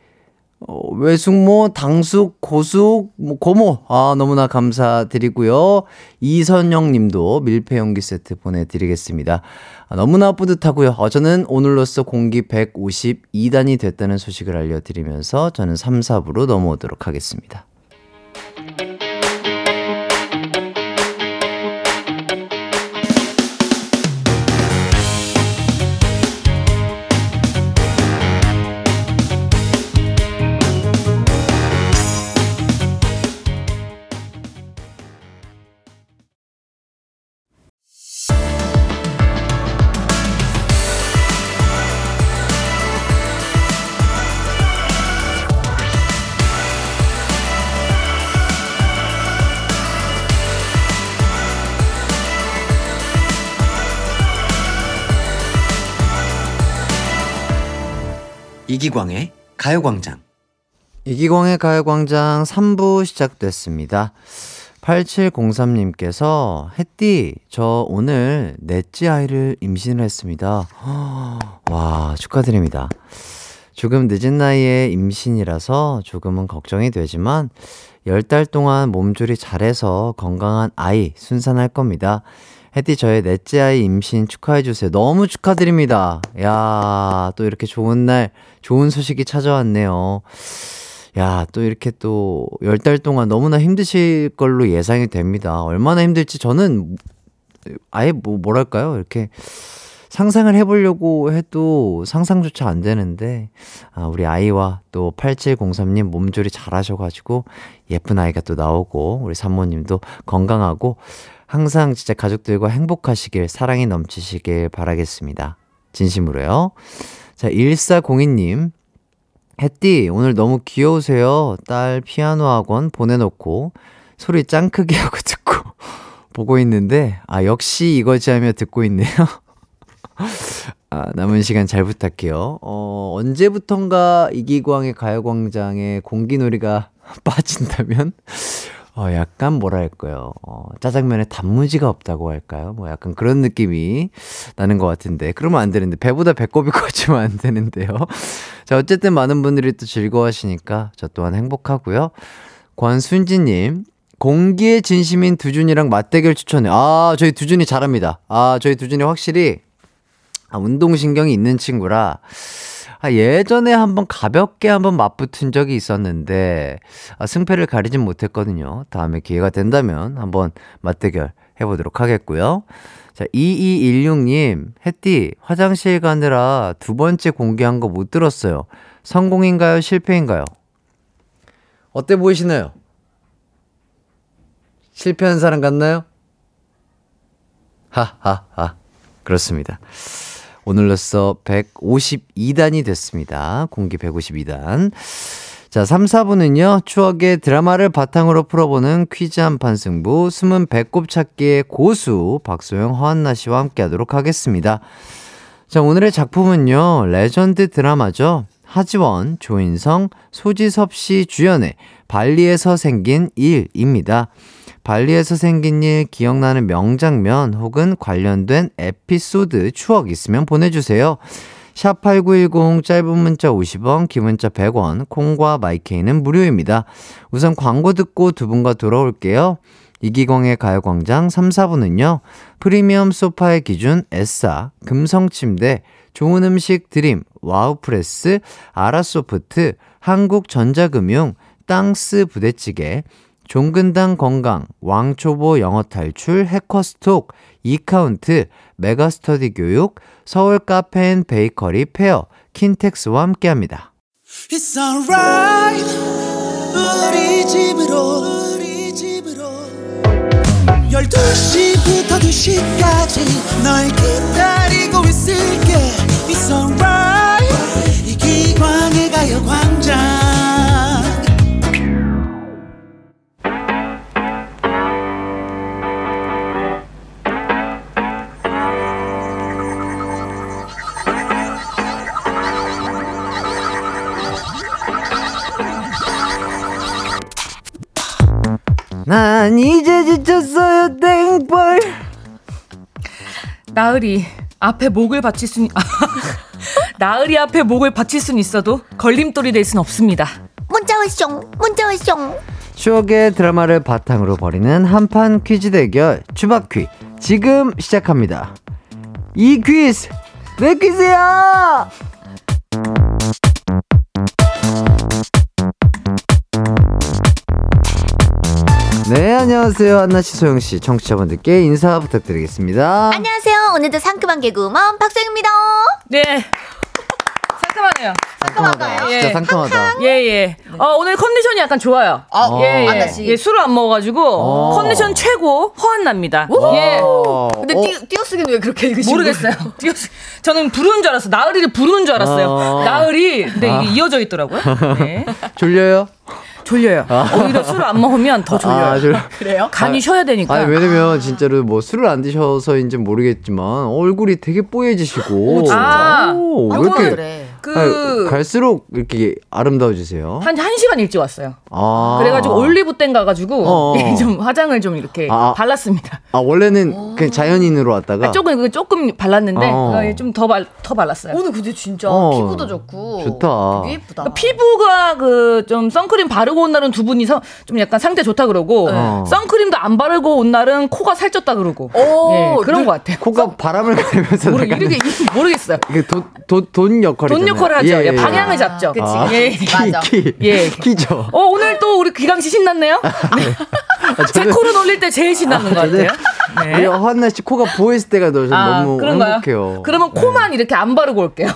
어, 외숙모, 당숙, 고숙, 뭐 고모, 아, 너무나 감사드리고요. 이선영 님도 밀폐 용기 세트 보내드리겠습니다. 아, 너무나 뿌듯하고요. 어, 저는 오늘로써 공기 152단이 됐다는 소식을 알려드리면서 저는 3, 4부로 넘어오도록 하겠습니다. 이기광의 가요광장. 이기광의 가요광장 3부 시작됐습니다. 8703님께서, 햇띠, 저 오늘 넷째 아이를 임신을 했습니다. [gasps] 와, 축하드립니다. 조금 늦은 나이에 임신이라서 조금은 걱정이 되지만, 10달 동안 몸조리 잘해서 건강한 아이 순산할 겁니다. 혜띠 저의 넷째 아이 임신 축하해주세요. 너무 축하드립니다. 야, 또 이렇게 좋은 날, 좋은 소식이 찾아왔네요. 야, 또 이렇게 또, 열 달 동안 너무나 힘드실 걸로 예상이 됩니다. 얼마나 힘들지 저는 아예 뭐, 뭐랄까요? 이렇게 상상을 해보려고 해도 상상조차 안 되는데, 아, 우리 아이와 또 8703님 몸조리 잘 하셔가지고 예쁜 아이가 또 나오고, 우리 산모님도 건강하고, 항상 진짜 가족들과 행복하시길, 사랑이 넘치시길 바라겠습니다. 진심으로요. 자, 1402님. 햇띠, 오늘 너무 귀여우세요. 딸 피아노 학원 보내놓고 소리 짱 크게 [laughs] 하고 듣고 보고 있는데, 아, 역시 이거지 하며 듣고 있네요. [laughs] 아, 남은 시간 잘 부탁해요. 어, 언제부턴가 이기광의 가요광장에 공기놀이가 [laughs] 빠진다면, 어, 약간 뭐랄까요. 어, 짜장면에 단무지가 없다고 할까요? 뭐 약간 그런 느낌이 나는 것 같은데. 그러면 안 되는데. 배보다 배꼽이 [laughs] 커지면 안 되는데요. 자, 어쨌든 많은 분들이 또 즐거워하시니까 저 또한 행복하고요. 권순지님, 공기의 진심인 두준이랑 맞대결 추천해. 아, 저희 두준이 잘합니다. 아, 저희 두준이 확실히 아, 운동신경이 있는 친구라, 아, 예전에 한번 가볍게 한번 맞붙은 적이 있었는데, 아, 승패를 가리진 못했거든요. 다음에 기회가 된다면 한번 맞대결 해보도록 하겠고요. 자, 2216님, 햇띠, 화장실 가느라 두 번째 공개한 거 못 들었어요. 성공인가요? 실패인가요? 어때 보이시나요? 실패한 사람 같나요? 하하하. 그렇습니다. 오늘로써 152단이 됐습니다. 공기 152단. 자, 3, 4부는요, 추억의 드라마를 바탕으로 풀어보는 퀴즈 한판 승부, 숨은 배꼽 찾기의 고수, 박소영, 허한나 씨와 함께 하도록 하겠습니다. 자, 오늘의 작품은요, 레전드 드라마죠. 하지원, 조인성, 소지섭 씨 주연의 발리에서 생긴 일입니다. 발리에서 생긴 일 기억나는 명장면 혹은 관련된 에피소드 추억 있으면 보내주세요. 샵8910 짧은 문자 50원, 긴 문자 100원, 콩과 마이케이는 무료입니다. 우선 광고 듣고 두 분과 돌아올게요. 이기광의 가요광장 3, 4부는요. 프리미엄 소파의 기준 에싸, 금성침대, 좋은 음식 드림, 와우프레스, 아라소프트, 한국전자금융, 땅스 부대찌개, 종근당 건강, 왕초보 영어 탈출, 해커스톡, 이카운트, 메가스터디 교육, 서울 카페인 베이커리 페어, 킨텍스와 함께합니다. It's alright. 우리 집으로 우리 집으로. 12시부터 2시까지 널 기다리고 있을게. It's alright. 이기광의 가요광장 난 이제 지쳤어요, 땡벌. 나으리 앞에 목을 받칠 순 [laughs] 나으리 앞에 목을 받칠 순 있어도 걸림돌이 될 순 없습니다. 문자 왔숑 문자 왔숑 추억의 드라마를 바탕으로 벌이는 한판 퀴즈 대결 추바퀴 지금 시작합니다. 이 퀴즈 왜 퀴즈야? 네 안녕하세요 한나씨 소영씨 청취자분들께 인사 부탁드리겠습니다. 안녕하세요 오늘도 상큼한 개그우먼 박소영입니다 네. 상큼하네요. 상큼한가요? 진짜 예. 상큼하다. 예, 예. 어, 오늘 컨디션이 약간 좋아요. 아, 예, 안나 예. 씨. 예, 술을 안 먹어가지고 어. 컨디션 최고 허한납니다. 예. 어, 근데 어, 띄, 띄어쓰기는 왜 그렇게 읽으시는 모르겠어요. [laughs] 띄어쓰- 저는 부르는 줄 알았어. 나으리를 부르는 줄 알았어요. 어. 나으리. 근데 이게 이어져 있더라고요. 네. 졸려요? 졸려요. 오히려 술을 안 먹으면 더 졸려요. 아, 졸... [laughs] 그래요? 간이 쉬어야 되니까. 아니 왜냐면 진짜로 뭐 술을 안 드셔서인지 는 모르겠지만 얼굴이 되게 뽀얘지시고 아. 오, 왜 아무거나 이렇게 그래 그, 아니, 갈수록 이렇게 아름다워지세요? 한, 한 시간 일찍 왔어요. 아. 그래 가지고 올리브땡 가 가지고 어. 예, 좀 화장을 좀 이렇게 아. 발랐습니다. 아 원래는 그냥 자연인으로 왔다가 아, 조금, 그 조금 발랐는데 어. 좀더 발, 더 발랐어요. 오늘 근데 진짜 어, 피부도 좋고 좋다. 되게 예쁘다 그러니까 피부가 그 좀 선크림 바르고 온 날은 두 분이서 좀 약간 상태 좋다 그러고 네. 선크림도 안 바르고 온 날은 코가 살쪘다 그러고 오, 예, 그런 늘- 것 같아요. 코가 바람을 가면서 모르, 이렇게 [laughs] 모르겠어요. 이게 돈, 돈, 돈 역할이잖아요. 돈 역할을 하죠. 예, 방향을 잡죠. 그치, 아, 예. 그치. 맞아. 키, 예. 키죠. 어 오늘 또 우리 기강 씨 신났네요. 아, 제 코를 놀릴 때 제일 신나는 것 같아요. 네. 우리 허한나 씨 코가 부어있을 때가 너 아, 너무 그런가요? 행복해요. 그러면 코만 이렇게 안 바르고 올게요.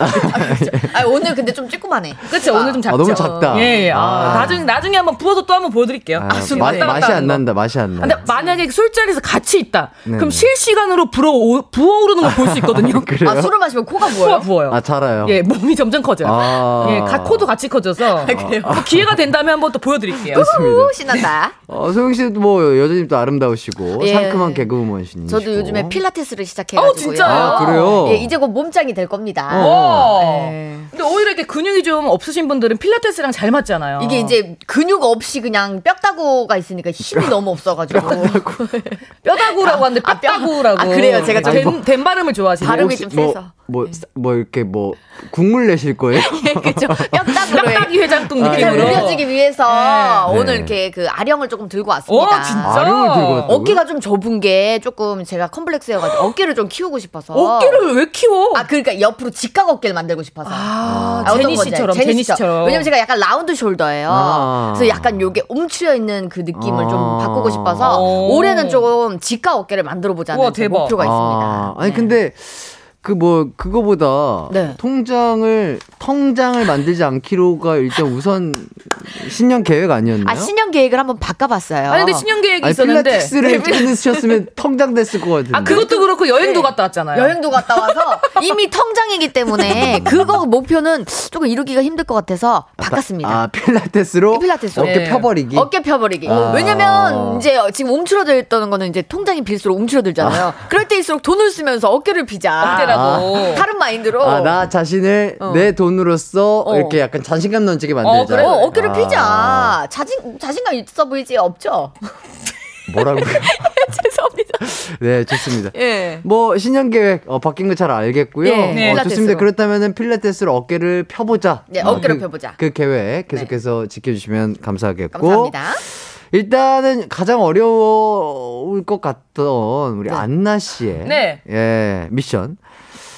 아 [laughs] 오늘 근데 좀 찌꾸만해 그렇죠. 오늘 좀 아, 작죠. 너무 작다. 예. 예. 아, 아. 나중에 나중에 한번 부어서 또 한번 보여드릴게요. 아, 술 마, 왔다 맛이 안 거. 난다, 맛이 안 나. 근데 만약에 술자리에서 같이 있다. 네네. 그럼 실시간으로 불어 부어오르는 걸 볼 수 있거든요. [laughs] 그래요? 아 술을 마시면 코가 코가 부어요? 부어요. 아, 잘아요. 예, 몸이 점점 커져요. 아. 예, 가, 코도 같이 커져서. 그래요? 뭐 기회가 된다면 한번 또 보여드릴게요. 좋습니다. 오 신난다 어, 소영 씨도 뭐 여전히 또 아름다우시고 예. 상큼한 개그 우먼 우먼신. 저도 요즘에 필라테스를 시작해가지고요. 어, 진짜요? 아, 그래요? 예, 이제 곧 몸짱이 될 겁니다. 어. 네. 근데 오히려 이렇게 근육이 좀 없으신 분들은 필라테스랑 잘 맞잖아요. 이게 이제 근육 없이 그냥 뼈다구가 있으니까 힘이 너무 없어가지고 뼈다구라고 하는데 아, 뼈- 뼈다구라고. 아, 그래요? 제가 좀- 된, 된 발음을 좋아하시네요. 발음이 혹시 좀 뭐, 세서. 뭐, 사- 뭐 이렇게 뭐 국물 내실 거예요? 그죠? 뼈다구로 뼈다귀 해장국 아, 느낌으로. 우려지기 위해서 네. 오늘 네. 이렇게 그 아령을 조금 들고 왔습니다. 와, 진짜? 아령을 들고 왔다고요? 어깨가 좀 좁은 게 조금 제가 컴플렉스여가지고 어깨를 좀 키우고 싶어서. 어깨를 왜 키워? 아 그러니까 옆으로 직각 어깨를 만들고 싶어서. 아, 아, 제니 씨처럼? 제니 씨처럼. 왜냐면 제가 약간 round shoulder예요. 아. 그래서 약간 요게 움츠려 있는 그 느낌을 좀 아. 바꾸고 싶어서 오. 올해는 좀 직각 어깨를 만들어 보자는. 목표가 아, 있습니다. 아니 네. 근데 그 뭐 그거보다 네. 통장을 통장을 만들지 않기로가 일단 우선 신년 계획 아니었나요? 아 신년 계획을 한번 바꿔봤어요. 아니, 근데 신년 계획이 아니, 있었는데. 필라테스를 [laughs] 끊으셨으면 통장 됐을 것 같은데. 아, 그것도 그렇고 여행도 갔다 왔잖아요. 여행도 갔다 와서 이미 통장이기 때문에 그거 목표는 조금 이루기가 힘들 것 같아서 바꿨습니다. 아 필라테스로 필라테스로. 어깨 예. 펴버리기. 어깨 펴버리기. 아. 왜냐면 이제 지금 움츠러들 있던 거는 이제 통장이 빌수록 움츠러들잖아요. 그럴 때일수록 돈을 쓰면서 어깨를 피자. 어깨 라고. 다른 마인드로. 아, 나 자신을 어. 내 돈으로써 어. 이렇게 약간 자신감 넘치게 만들자. 그래. 어, 어깨를 아, 피자. 자신 자신감 있어 보이지 없죠? [laughs] 뭐라고요? [laughs] 죄송합니다. 네, 좋습니다. 예. 뭐 신년 계획 어, 바뀐 거 잘 알겠고요. 예, 어, 필라테스로. 좋습니다. 그렇다면은 필라테스로 어깨를 펴보자. 네, 어, 어깨를 그, 펴보자. 네. 그 계획 계속해서 지켜주시면 감사하겠고. 감사합니다. 일단은 가장 어려울 것 같던 우리 안나 씨의 네. 예, 미션.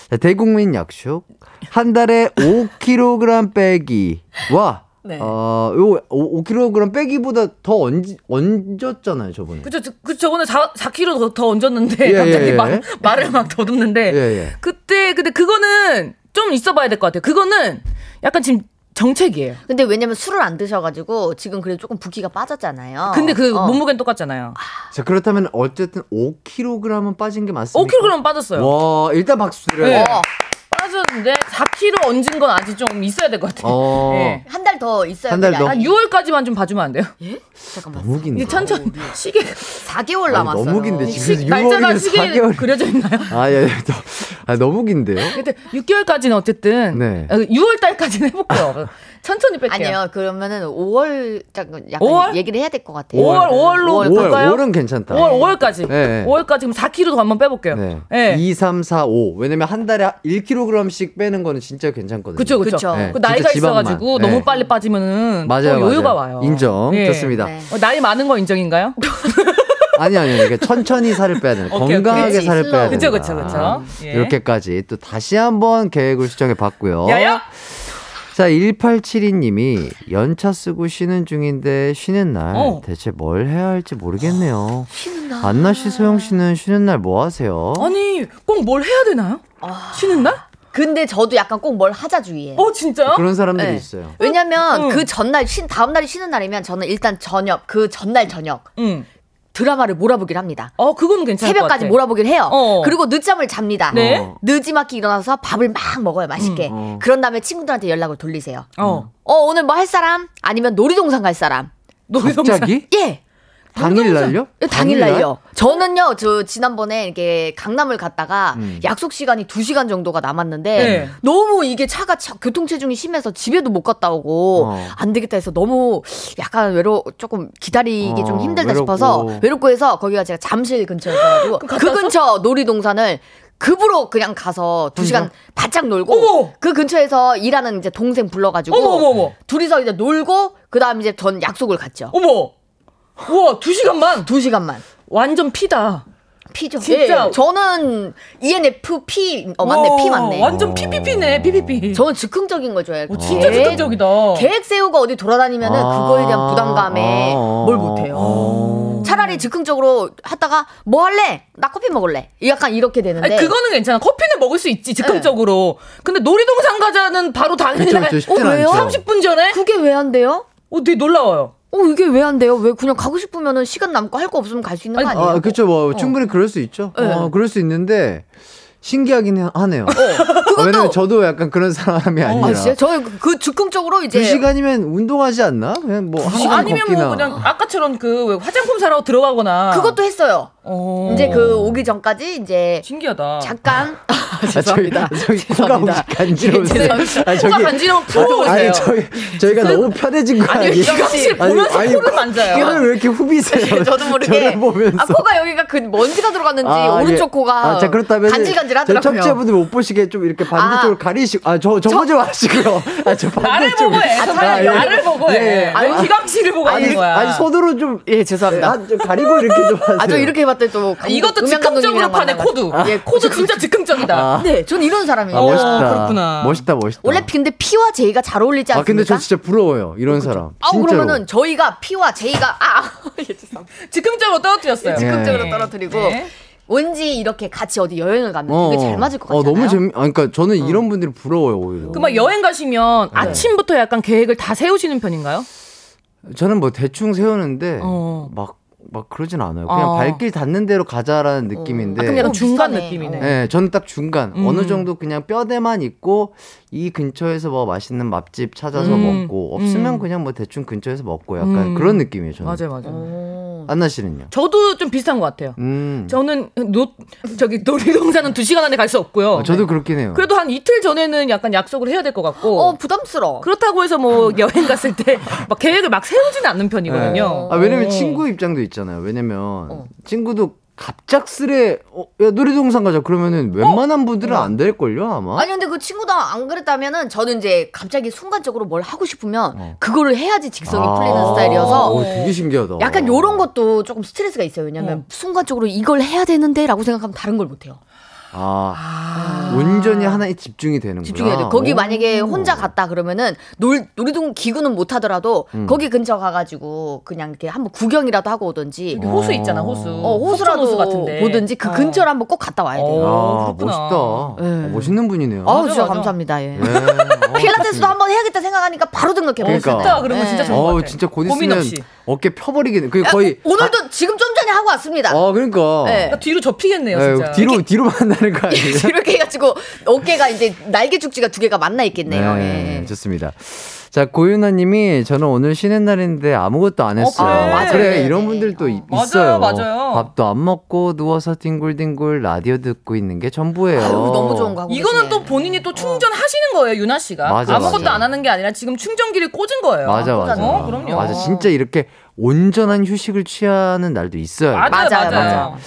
자, 대국민 약속. 한 달에 5kg 빼기와 네. 어, 요 5, 5kg 빼기보다 더 얹, 얹었잖아요, 저번에. 그쵸, 저- 그 저번에 4, 4kg 더, 더 얹었는데, 예, 갑자기 예, 예. 말, 말을 막 더듬는데, 예, 예. 그때, 근데 그거는 좀 있어 봐야 될 것 같아요. 그거는 약간 지금 정책이에요. 근데 왜냐면 술을 안 드셔가지고 지금 그래도 조금 붓기가 빠졌잖아요. 근데 그 어. 몸무게는 똑같잖아요. 자, 그렇다면 어쨌든 5kg은 빠진 게 맞습니까? 5kg는 빠졌어요. 와, 일단 박수 드려요. 네. 어, 빠졌는데 4kg 얹은 건 아직 좀 있어야 될 것 같아요. 어. 예. 한달 더 있어야 한달 더? 아, 않아요? 6월까지만 좀 봐주면 안 돼요? 잠깐만. 너무 긴데. 천천히 시계 4개월 아니, 남았어요. 너무 긴데 지금 시, 날짜가 6월이면 시계에 4개월. 그려져 있나요? 아, 예, 예. 너, 아, 너무 긴데요? 근데 6개월까지는 어쨌든 네. 6월 달까지는 해 볼게요. 천천히 뺄게요. 아니요, 그러면은 5월 약간 5월? 얘기를 해야 될 것 같아요. 5월 5월로 5월, 볼까요? 5월은 괜찮다. 5월 5월까지. 네. 5월까지 그럼 4kg도 한번 빼볼게요. 네. 네. 2, 3, 4, 5. 왜냐면 한 달에 1kg씩 빼는 거는 진짜 괜찮거든요. 그쵸, 그쵸. 그쵸. 네, 그 나이가. 있어가지고 네. 너무 빨리 빠지면은 맞아요, 또 여유가 맞아요. 와요. 인정. 예. 좋습니다. 네. 어, 나이 많은 거 인정인가요? [laughs] 아니, 아니, 이게 천천히 살을 빼야 되는. [laughs] 오케이, 건강하게 그치, 살을 빼야 slow. 되는. 그쵸, 그쵸, 그쵸. 예. 이렇게까지 또 다시 한번 계획을 수정해 봤고요. 야야? 자, 1872님이 연차 쓰고 쉬는 중인데 쉬는 날 어. 대체 뭘 해야 할지 모르겠네요. 쉬는 날. 안나 씨, 소영 씨는 쉬는 날 뭐 하세요? 아니 꼭 뭘 해야 되나요? 쉬는 날? 근데 저도 약간 꼭 뭘 하자 주의예요. 어 진짜요? 그런 사람들이 네. 있어요. 왜냐면 응. 그 전날 쉰 다음 날이 쉬는 날이면 저는 일단 저녁 그 전날 저녁 응. 드라마를 몰아보길 합니다. 어 그거는 괜찮을 것 새벽까지 같아. 몰아보길 해요. 어. 그리고 늦잠을 잡니다. 네. 어. 늦지막히 일어나서 밥을 막 먹어요. 맛있게. 음, 어. 그런 다음에 친구들한테 연락을 돌리세요. 어. 어 오늘 뭐 할 사람? 아니면 놀이동산 갈 사람? 놀이동산. 갑자기? 예. 당일 날요? 예, 당일 날요. 저는요, 저 지난번에 이렇게 강남을 갔다가 음. 약속 시간이 2시간 정도가 남았는데 네. 너무 이게 차가 차- 교통체중이 심해서 집에도 못 갔다 오고 어. 안 되겠다 해서 너무 약간 외로 조금 기다리기 어, 좀 힘들다 외롭고. 싶어서 외롭고 해서 거기가 제가 잠실 근처여서 그 근처 놀이동산을 급으로 그냥 가서 두 시간 바짝 놀고 어머! 그 근처에서 일하는 이제 동생 불러가지고 어머, 어머, 어머. 둘이서 이제 놀고 그 다음 이제 전 약속을 갔죠. 어머. 우와 두 시간만. 두 시간만. 완전 피다. P죠. 진짜. 예, 저는 ENFP 어 맞네 와, P 맞네. 완전 PPP네 PPP. 저는 즉흥적인 걸 좋아해요. 어, 진짜 계획- 즉흥적이다. 계획 세우고 어디 돌아다니면은 아. 그거에 대한 부담감에 아. 뭘 못해요. 어. 차라리 즉흥적으로 하다가 뭐 할래? 나 커피 먹을래. 약간 이렇게 되는데. 아니, 그거는 괜찮아. 커피는 먹을 수 있지 즉흥적으로. 근데 놀이동산 가자는 바로 당일날 어, 왜요? 않죠. 30분 전에. 그게 왜 안 돼요? 어 되게 놀라워요. 어 이게 왜 안 돼요? 왜 그냥 가고 싶으면은 시간 남고 할 거 없으면 갈 수 있는 거 아니, 아니에요? 아, 그쵸, 뭐, 충분히 그럴 수 있죠. 네. 어, 그럴 수 있는데, 신기하긴 해- 하네요. 그것도- 왜냐면 저도 약간 그런 사람이 아니라. 아, 진짜? 저그 즉흥적으로 이제 두 시간이면 운동하지 않나? 그냥 뭐, 한 시간 아니면 걷기나. 뭐 그냥 아까처럼 그왜 화장품 사러 들어가거나. 그것도 했어요. 어. 이제 그 오기 전까지 이제 신기하다. 잠깐 [laughs] 아, 죄송합니다. 저희, 저희 코가 혹시 간지러우세요? 아, 코가 간지러운 풀어보세요. 아니, 저희, 저희가 너무 편해진 거 아니, 아니에요? 씨 보면서 코를 만져요. 코를 왜 이렇게 후비세요? [laughs] 저도 모르게 보면서. 아 코가 여기가 그 먼지가 들어갔는지 아, 오른쪽 예. 코가 아, 자, 그렇다면. 간질간질하더라고요. 청취자분들 못 보시게 좀 이렇게 반대쪽으로 아. 가리시고. 아, 저, 저 보지 마시고요. 아, 저 나를 반대쪽. 보고 해. 아, 예. 나를 보고 해. 예. 아니, 기광 씨를 보고 하는 아니, 거야. 아니, 손으로 좀. 예 죄송합니다. 아, 좀 가리고 이렇게 좀 하세요. 아저 이렇게 해봤 또 아, 이것도 음향 즉흥적으로 파네. 코드. 예 코드 진짜 즉흥적이다. 아. 네, 전 이런 사람이에요. 아, 멋있다. 어, 그렇구나. 멋있다, 멋있다. 원래 근데 P와 J가 잘 어울리지 아, 않습니까? 근데 저 진짜 부러워요. 이런 사람. 아 진짜로. 그러면은 저희가 P와 J가 아 [laughs] 예, 죄송합니다. 즉흥적으로 떨어뜨렸어요. 네. 즉흥적으로 떨어뜨리고 네. 왠지 이렇게 같이 어디 여행을 가면 되게 잘 맞을 것 같잖아요. 어, 너무 재미, 아, 그러니까 저는 이런 분들이 부러워요, 오히려. 그막 여행 가시면 네. 아침부터 약간 계획을 다 세우시는 편인가요? 저는 뭐 대충 세우는데, 어. 막, 막 그러진 않아요. 그냥 어. 발길 닿는 대로 가자라는 느낌인데. 아, 그럼 약간 어, 중간 비슷하네. 느낌이네. 네, 저는 딱 중간. 음. 어느 정도 그냥 뼈대만 있고, 이 근처에서 뭐 맛있는 맛집 찾아서 음. 먹고, 없으면 음. 그냥 뭐 대충 근처에서 먹고 약간 음. 그런 느낌이에요, 저는. 맞아요, 맞아요. 어. 안나 씨는요? 저도 좀 비슷한 것 같아요. 음. 저는 노, 저기 놀이동산은 두 시간 안에 갈 수 없고요. 어, 저도 그렇긴 해요. 그래도 한 이틀 전에는 약간 약속을 해야 될 것 같고. 어 부담스러워. 그렇다고 해서 뭐 여행 갔을 때 막 계획을 막 세우지는 않는 편이거든요. 아, 왜냐면 어. 친구 입장도 있 잖아요. 왜냐면 친구도 갑작스레 어, 야 놀이동산 가자 그러면은 웬만한 분들은 안 될걸요 아마. 아니 근데 그 친구도 안 그랬다면은 저는 이제 갑자기 순간적으로 뭘 하고 싶으면 어. 그거를 해야지 직성이 아, 풀리는 스타일이어서 오, 되게 신기하다. 약간 요런 것도 조금 스트레스가 있어요. 왜냐면 순간적으로 이걸 해야 되는데라고 생각하면 다른 걸 못해요. 아, 온전히 하나에 집중이 되는구나. 집중해야 돼. 거기 오. 만약에 혼자 갔다 그러면은 놀 놀이동 기구는 못 하더라도 음. 거기 근처 가가지고 그냥 이렇게 한번 구경이라도 하고 오든지 호수 있잖아, 호수. 어 호수라도 호수 같은데. 보든지 그 어. 근처를 한번 꼭 갔다 와야 돼요. 어, 아, 그렇구나. 멋있다. 네. 어, 멋있는 분이네요. 아우 맞아, 진짜 맞아. 감사합니다. 예. 예. 어, [laughs] 필라테스도 한번 해야겠다 생각하니까 바로 등록해 그러니까. 버렸어요. 그런 거 진짜 좋은 것 어우, 같아. 진짜 곧 고민 있으면 없이. 어깨 펴버리겠네. 그 야, 거의. 오늘도 지금 좀 전에 하고 왔습니다. 아, 그러니까. 네. 나 뒤로 접히겠네요, 예, 진짜. 뒤로 뒤로 만나는 거 아니에요? [laughs] 이렇게 해가지고 어깨가 이제 날개 축지가 두 개가 만나 있겠네요. 네, 예. 좋습니다. 자, 고윤아님이 저는 오늘 쉬는 날인데 아무것도 안 했어요. 그래. 맞아요. 그래, 네, 이런 네. 분들도 이- 맞아요, 있어요. 맞아요. 밥도 안 먹고 누워서 뒹굴뒹굴 라디오 듣고 있는 게 전부예요. 아유, 너무 좋은 거 하고 이거는 계시네. 또 본인이 또 충전하시는 거예요, 유나 씨가. 맞아, 아무것도 맞아. 안 하는 게 아니라 지금 충전기를 꽂은 거예요. 맞아, 맞아. 어, 그럼요. 맞아, 진짜 이렇게 온전한 휴식을 취하는 날도 있어요. 맞아요, 맞아요, 맞아요. 맞아요.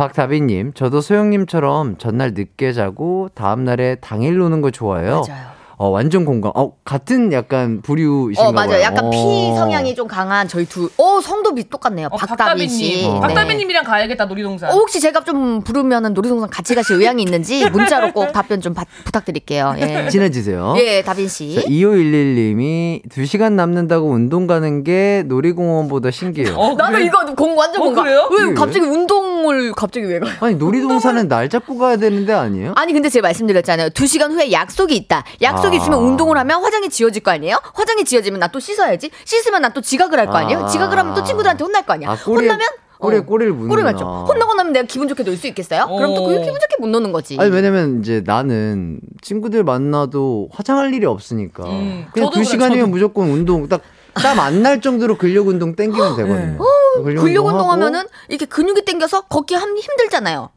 박다비님, 저도 소영님처럼 전날 늦게 자고 다음날에 당일 노는 거 좋아해요. 맞아요. 어, 완전 공감. 어, 같은 약간 부류이신가 어 맞아요. 봐요. 약간 피 어. 성향이 좀 강한 저희 둘. 어 성도 비 똑같네요. 어, 박다비 씨. 어. 네. 박다비님이랑 가야겠다, 놀이동산. 어, 혹시 제가 좀 부르면은 놀이동산 같이 가실 의향이 있는지 문자로 꼭 답변 좀 바- 부탁드릴게요. 예. 친해지세요. 예, 다빈 씨. 자, 2511 님이 2시간 남는다고 운동 가는 게 놀이공원보다 신기해요. 어, 나도? 이거 공 완전 어, 공감. 그래요? 왜 왜? 갑자기 운동 을 갑자기 왜 가요? 아니, 놀이동산은 날 잡고 가야 되는데 아니에요? 아니 근데 제가 말씀드렸잖아요. 두 시간 후에 약속이 있다. 약속이 아. 있으면 운동을 하면 화장이 지워질 거 아니에요? 화장이 지워지면 나 또 씻어야지. 씻으면 나 또 지각을 할 거 아니에요? 아. 지각을 하면 또 친구들한테 혼날 거 아니야? 아, 꼬리에, 혼나면 꼬리에 어. 꼬리를 무는 꼬리 맞죠? 혼나고 나면 내가 기분 좋게 놀 수 있겠어요? 그럼 또 어. 그 기분 좋게 못 노는 거지. 아니, 왜냐면 이제 나는 친구들 만나도 화장할 일이 없으니까. 음, 그냥 두 그래요, 시간이면 저도. 무조건 운동 딱. 땀 안 날 정도로 근력 운동 땡기면 되거든요. 근력, 근력 운동하고 운동하면은 이렇게 근육이 땡겨서 걷기 함 힘들잖아요.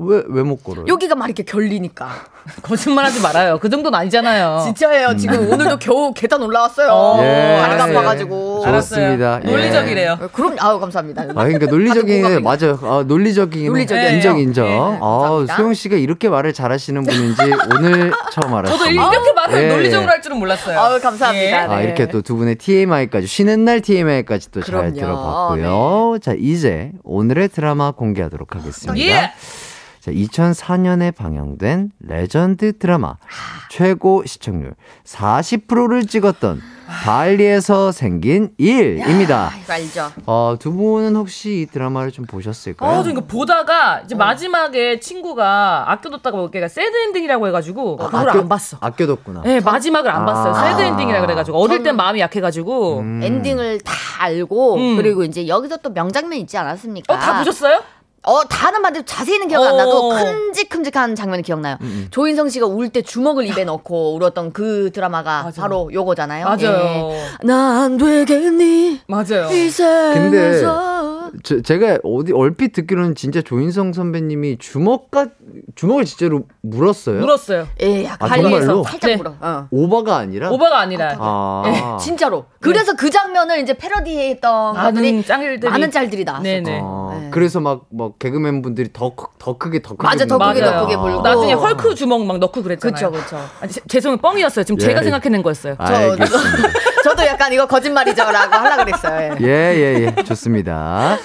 왜, 왜 못 걸어요? 여기가 막 이렇게 결리니까. [laughs] 거짓말 하지 말아요. 그 정도는 아니잖아요. [laughs] 진짜예요. 지금 오늘도 겨우 계단 올라왔어요. 어, 예. 아파가지고. 좋습니다. 예. 논리적이래요. 그럼 아우 감사합니다. 아, 그러니까 논리적인. 맞아요. 아, 논리적인 논리적이에요. 인정 인정. 네, 아, 감사합니다. 수영 씨가 이렇게 말을 잘하시는 분인지 오늘 [laughs] 처음 알았어요. 저도 이렇게 말을 예. 논리적으로 할 줄은 몰랐어요. 아우 감사합니다. 예. 아, 네. 이렇게 또 두 분의 TMI까지 쉬는 날 TMI까지 또 잘. 들어봤고요. 자, 이제 오늘의 드라마 공개하도록 하겠습니다. 예. 자, 2004년에 방영된 레전드 드라마 최고 시청률 40%를 찍었던 발리에서 생긴 일입니다. 아, 이거 알죠. 어, 두 분은 혹시 이 드라마를 좀 보셨을까요? 아, 저 이거 보다가 이제 마지막에 친구가 아껴뒀다가 먹기가 sad ending이라고 해가지고 그걸 아껴- 안 봤어. 아껴뒀구나. 네, 마지막을 안 봤어요. 아. 새드 엔딩이라 그래가지고 어릴 땐 마음이 약해가지고. 음. 엔딩을 다 알고 음. 그리고 이제 여기서 또 명장면 있지 않았습니까? 어, 다 보셨어요? 어, 다는 봤는데 자세히는 기억 안 나도 어. 큼직큼직한 장면이 기억나요. 음, 조인성 씨가 울 때 주먹을 입에 넣고 울었던 그 드라마가 맞아요. 바로 요거잖아요. 맞아요. 난 되겠니? 맞아요. 이세 저, 제가 어디 얼핏 듣기로는 진짜 조인성 선배님이 주먹과 주먹을 진짜로 물었어요. 물었어요. 예, 약간 아, 정말로? 살짝 네. 물어. 어. 오바가 아니라. 오바가 아니라 아. 예, 진짜로. 그래서 그 장면을 이제 패러디했던 많은 짤들이 많은 짤들이 나왔어요. 네네. 아, 네. 그래서 막, 막 개그맨 분들이 더, 크- 더 크게 더 크게. 맞아, 더 크게. 더 크게 불고. 나중에 헐크 주먹 막 넣고 그랬잖아요. 그쵸, 그쵸. 아, 제- 죄송해요. 뻥이었어요. 지금 예. 제가 생각해낸 거였어요. 알겠습니다. [laughs] 저도 약간 이거 거짓말이죠라고 하려 그랬어요. 예. 예, 예, 예. 좋습니다.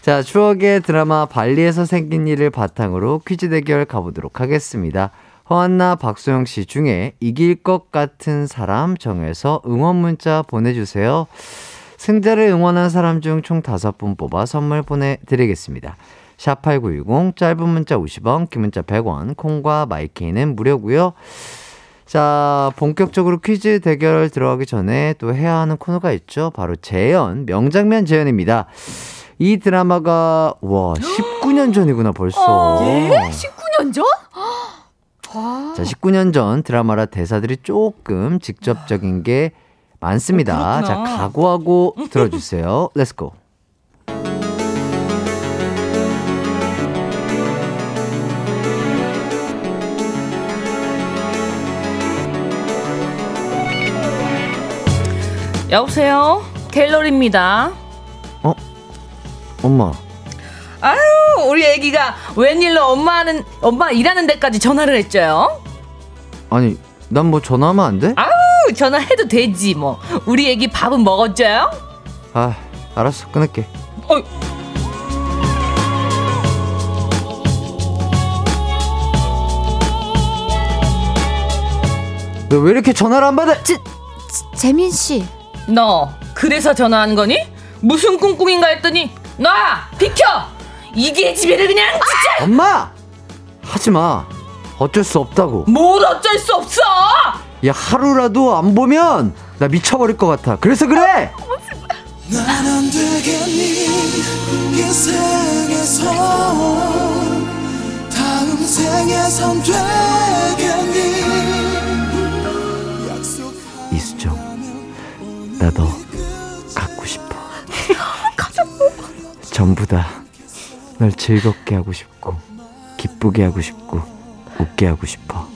자, 추억의 드라마 발리에서 생긴 일을 바탕으로 퀴즈 대결 가보도록 하겠습니다. 허한나, 박소영 씨 중에 이길 것 같은 사람 정해서 응원 문자 보내주세요. 승자를 응원한 사람 중 총 다섯 분 뽑아 선물 보내드리겠습니다. 샵8910 짧은 문자 50원, 긴 문자 100원, 콩과 마이케이는 무료고요. 자, 본격적으로 퀴즈 대결 들어가기 전에 또 해야 하는 코너가 있죠. 바로 재연, 명장면 재연입니다. 이 드라마가, 와, 19년 전이구나, 벌써. 예? 19년 전? 자, 19년 전 드라마라 대사들이 조금 직접적인 게 많습니다. 자, 그렇구나. 각오하고 들어주세요. Let's go. 여보세요? 갤러리입니다. 어? 엄마. 아유, 우리 애기가 웬일로 엄마는 엄마 일하는 데까지 전화를 했죠요? 아니, 난 뭐 전화하면 안 돼? 아유, 전화해도 되지 뭐. 우리 애기 밥은 먹었죠요? 아, 알았어. 끊을게. 어이. 너왜 이렇게 전화를 안 받아? 제, 재민 씨. 너 그래서 전화한 거니? 무슨 꿍꿍인가 했더니 놔 비켜 이게 집에를 그냥 진짜 엄마! 하지 마. 어쩔 수 없다고. 뭘 어쩔 수 없어 야, 하루라도 안 보면 나 미쳐버릴 것 같아. 그래서 그래! 난안 되겠니 이 생에서 다음 생에선 되겠니 약속 이수정, 나 너 갖고 싶어. [laughs] 전부 다 널 즐겁게 하고 싶고, 기쁘게 하고 싶고, 웃게 하고 싶어.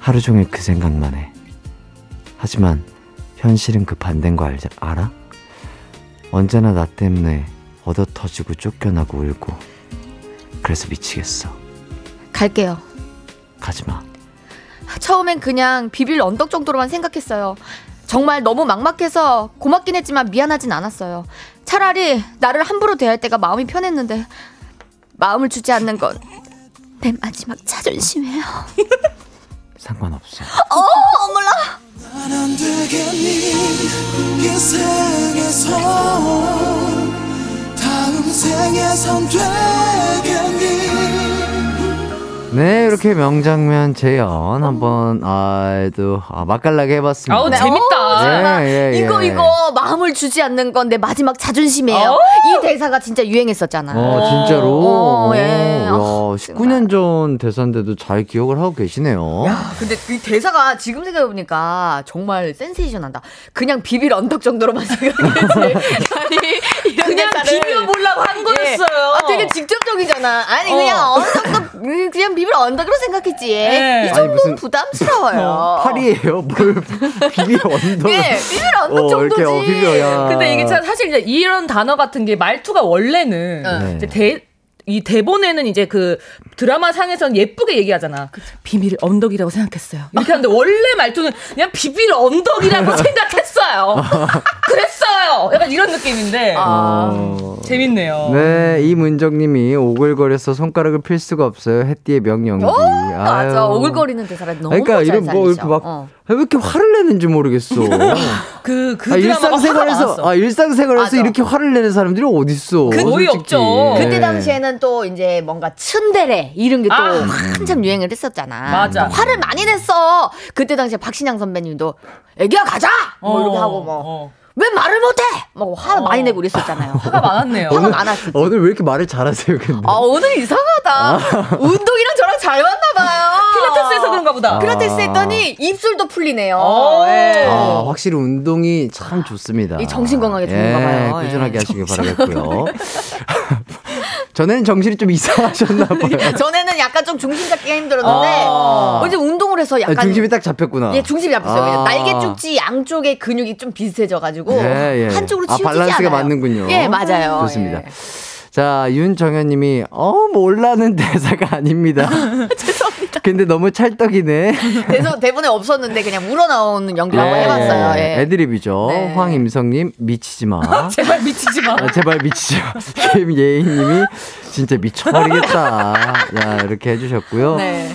하루 종일 그 생각만 해. 하지만 현실은 그 반대인 거 알자, 알아? 언제나 나 때문에 얻어 터지고 쫓겨나고 울고. 그래서 미치겠어. 갈게요. 가지 마. 처음엔 그냥 비빌 언덕 정도로만 생각했어요. 정말 너무 막막해서 고맙긴 했지만 미안하진 않았어요. 차라리 나를 함부로 대할 때가 마음이 편했는데 마음을 주지 않는 건 내 마지막 자존심이에요. [laughs] 상관없어. 어, 어머 네, 이렇게 명장면 재연 한번 아또 아, 맛깔나게 해봤습니다. 아우 재밌다 예, 예, 예. 이거 이거 마음을 주지 않는 건 내 마지막 자존심이에요. 어? 이 대사가 진짜 유행했었잖아. 어, 진짜로. 어, 예. 야, 어, 19년 전 대사인데도 잘 기억을 하고 계시네요. 야, 근데 이 대사가 지금 생각해 보니까 정말 센세이션한다. 그냥 비빌 언덕 정도로만 [laughs] 생각했지. 아니, 그냥 대사를. 비벼 보려고 한 거였어요 아, 되게 직접적이잖아. 아니, 어. 그냥 언덕도, 음, 그냥 비빌 언덕으로 생각했지. 네. 이 정도는 부담스러워요. [laughs] 팔이에요? 뭘 비비 언덕. 예, 비빌 언덕 어, 정도지. 이렇게 어, 비벼야. 근데 이게 참 사실 이제 이런 단어 같은 게 말투가 원래는 네. 이제 대, 이 대본에는 이제 그 드라마 상에서는 예쁘게 얘기하잖아. 비밀 언덕이라고 생각했어요. 이렇게 하는데 원래 말투는 그냥 비밀 언덕이라고 [laughs] 생각했어요. [laughs] 그랬어 요. 약간 이런 느낌인데 아. 어. 재밌네요. 네, 이문정님이 오글거려서 손가락을 필 수가 없어요. 햇띠의 명연기. 오, 맞아. 오글거리는 대사를 너무 그러니까 잘 이런 뭐. 이렇게 막 어. 아, 왜 이렇게 화를 내는지 모르겠어. [laughs] 그, 그 아, 일상생활에서. 아 일상생활에서 맞아. 이렇게 화를 내는 사람들이 어디 있어? 그 거의 없죠. 그때 당시에는 또 이제 뭔가 츤데레 이런 게또 아. 한참 유행을 했었잖아. 맞아. 화를 많이 냈어. 그때 당시에 박신양 선배님도 애기야 가자. 뭐 어, 이렇게 하고 뭐 어. 왜 말을 못해? 뭐화 많이 내고 이랬었잖아요. [laughs] 화가 많았네요. 화가 많았지. 오늘 왜 이렇게 말을 잘하세요, 근데? 아 오늘 이상하다. [laughs] 운동이랑 저랑 잘 맞나 봐요. 필라테스에서 그런가 보다. 필라테스 했더니 입술도 풀리네요. 오. 예. 아, 확실히 운동이 참 좋습니다. 이 정신 건강에 좋은가 봐요. 예, 꾸준하게 예. 하시길 바라겠고요. [laughs] 전에는 정신이 좀 이상하셨나 [laughs] 봐요. 전에는 약간 좀 중심 잡기가 힘들었는데 아. 이제 운동을 해서 아, 약간 중심이 딱 잡혔구나. 예, 중심이 잡혔어요. 아. 날개 쪽지 양쪽의 근육이 좀 비슷해져 가지고 예, 예. 한쪽으로 아, 치우치지 밸런스가 않아요. 맞는군요. 예, 맞아요. 좋습니다. 예. 자, 윤정현 님이, 어, 몰라는 [laughs] 대사가 아닙니다. [laughs] 죄송합니다. 근데 너무 찰떡이네. [laughs] 대서 대본에 없었는데 그냥 우러나오는 연기 한번 해봤어요. 예. 애드립이죠. 네. 황임성 님, 미치지 마. 제발 미치지 마. 아, 제발 미치지 마. 김예인 님이 진짜 미쳐버리겠다. 야, 이렇게 해주셨고요. 네.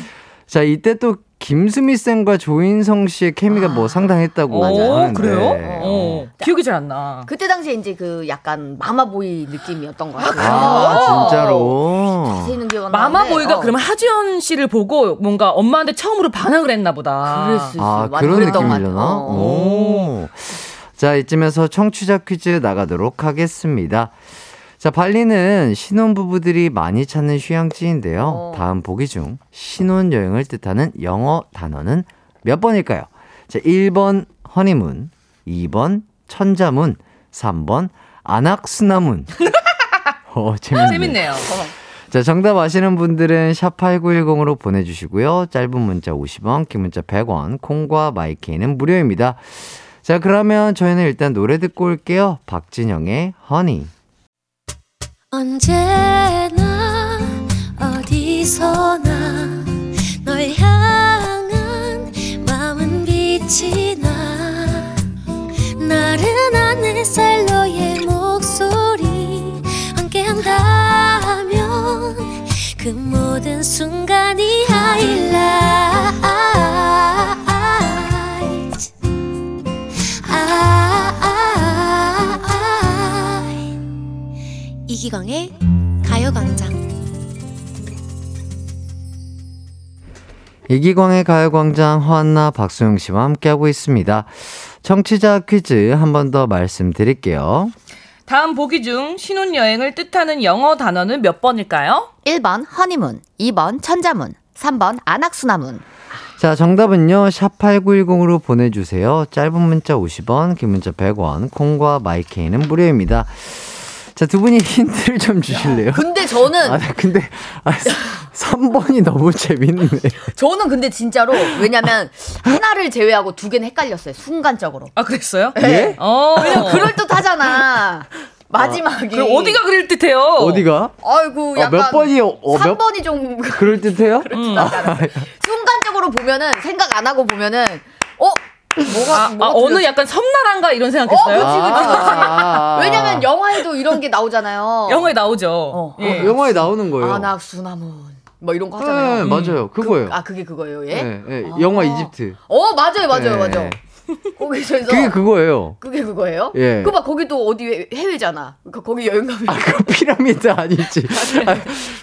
자, 이때 또 김수미 쌤과 조인성 씨의 케미가 뭐 상당했다고. 오, 하는데. 그래요? 어, 기억이 잘 안 나. 그때 당시에 이제 그 약간 마마보이 느낌이었던 것 같아요. 아, 진짜로. 자세히는 기억 안 마마보이가 어. 그러면 하지연 씨를 보고 뭔가 엄마한테 처음으로 반항을 했나 보다. 그럴 수 있어요. 아, 맞아, 그런 느낌이려나? 같아요. 오. 자, 이쯤에서 청취자 퀴즈 나가도록 하겠습니다. 자, 발리는 신혼부부들이 많이 찾는 휴양지인데요. 어. 다음 보기 중 신혼여행을 뜻하는 영어 단어는 몇 번일까요? 자, 1번 허니문, 2번 천자문, 3번 안악수나문. [laughs] 어, 재밌네. 재밌네요. 자, 정답 아시는 분들은 샵8910으로 보내주시고요. 짧은 문자 50원, 긴 문자 100원, 콩과 마이케이는 무료입니다. 자, 그러면 저희는 일단 노래 듣고 올게요. 박진영의 허니. 언제나 어디서나 널 향한 마음은 빛이 이기광의 가요광장 허한나 박소영 씨와 함께하고 있습니다. 청취자 퀴즈 한 번 더 말씀드릴게요. 다음 보기 중 신혼여행을 뜻하는 영어 단어는 몇 번일까요? 1번 허니문, 2번 천자문, 3번 안악수나문. 자, 정답은요. 샵8910으로 보내 주세요. 짧은 문자 50원, 긴 문자 100원, 콩과 마이케이는 무료입니다. 자, 두 분이 힌트를 좀 주실래요? 근데 저는 아, 근데 아, 3번이 너무 재밌네. 저는 근데 진짜로 왜냐면 하나를 제외하고 두 개는 헷갈렸어요. 순간적으로. 아, 그랬어요? 예? 어. 왜냐면 그럴 듯하잖아. 마지막이. 그럼 어디가 그럴 듯해요? 어디가? 아이고 어, 약간 몇 번이 어, 몇 3번이 좀 그럴 듯해요? 순간적으로 보면은 생각 안 하고 보면은 어 뭐가 아, 뭐가 아, 어느? 약간 섬나라인가 이런 생각했어요? 어, 그치, 그치, 그치. 아, [laughs] 왜냐면 영화에도 이런 게 나오잖아요. 영화에 나오죠. 어. 예. 어, 영화에 나오는 거예요. 안악수나문 뭐 이런 거 네, 하잖아요. 맞아요. 그거예요. 아 그게 그거예요, 예? 네, 네, 아. 영화 이집트. 어 맞아요, 맞아요, 네. 맞아요. 거기서 그게 그거예요. 그게 그거예요? 예. 그막 거기도 어디 해- 해외잖아. 그 거기 여행 가면 그 피라미드 아니지. [laughs] 아,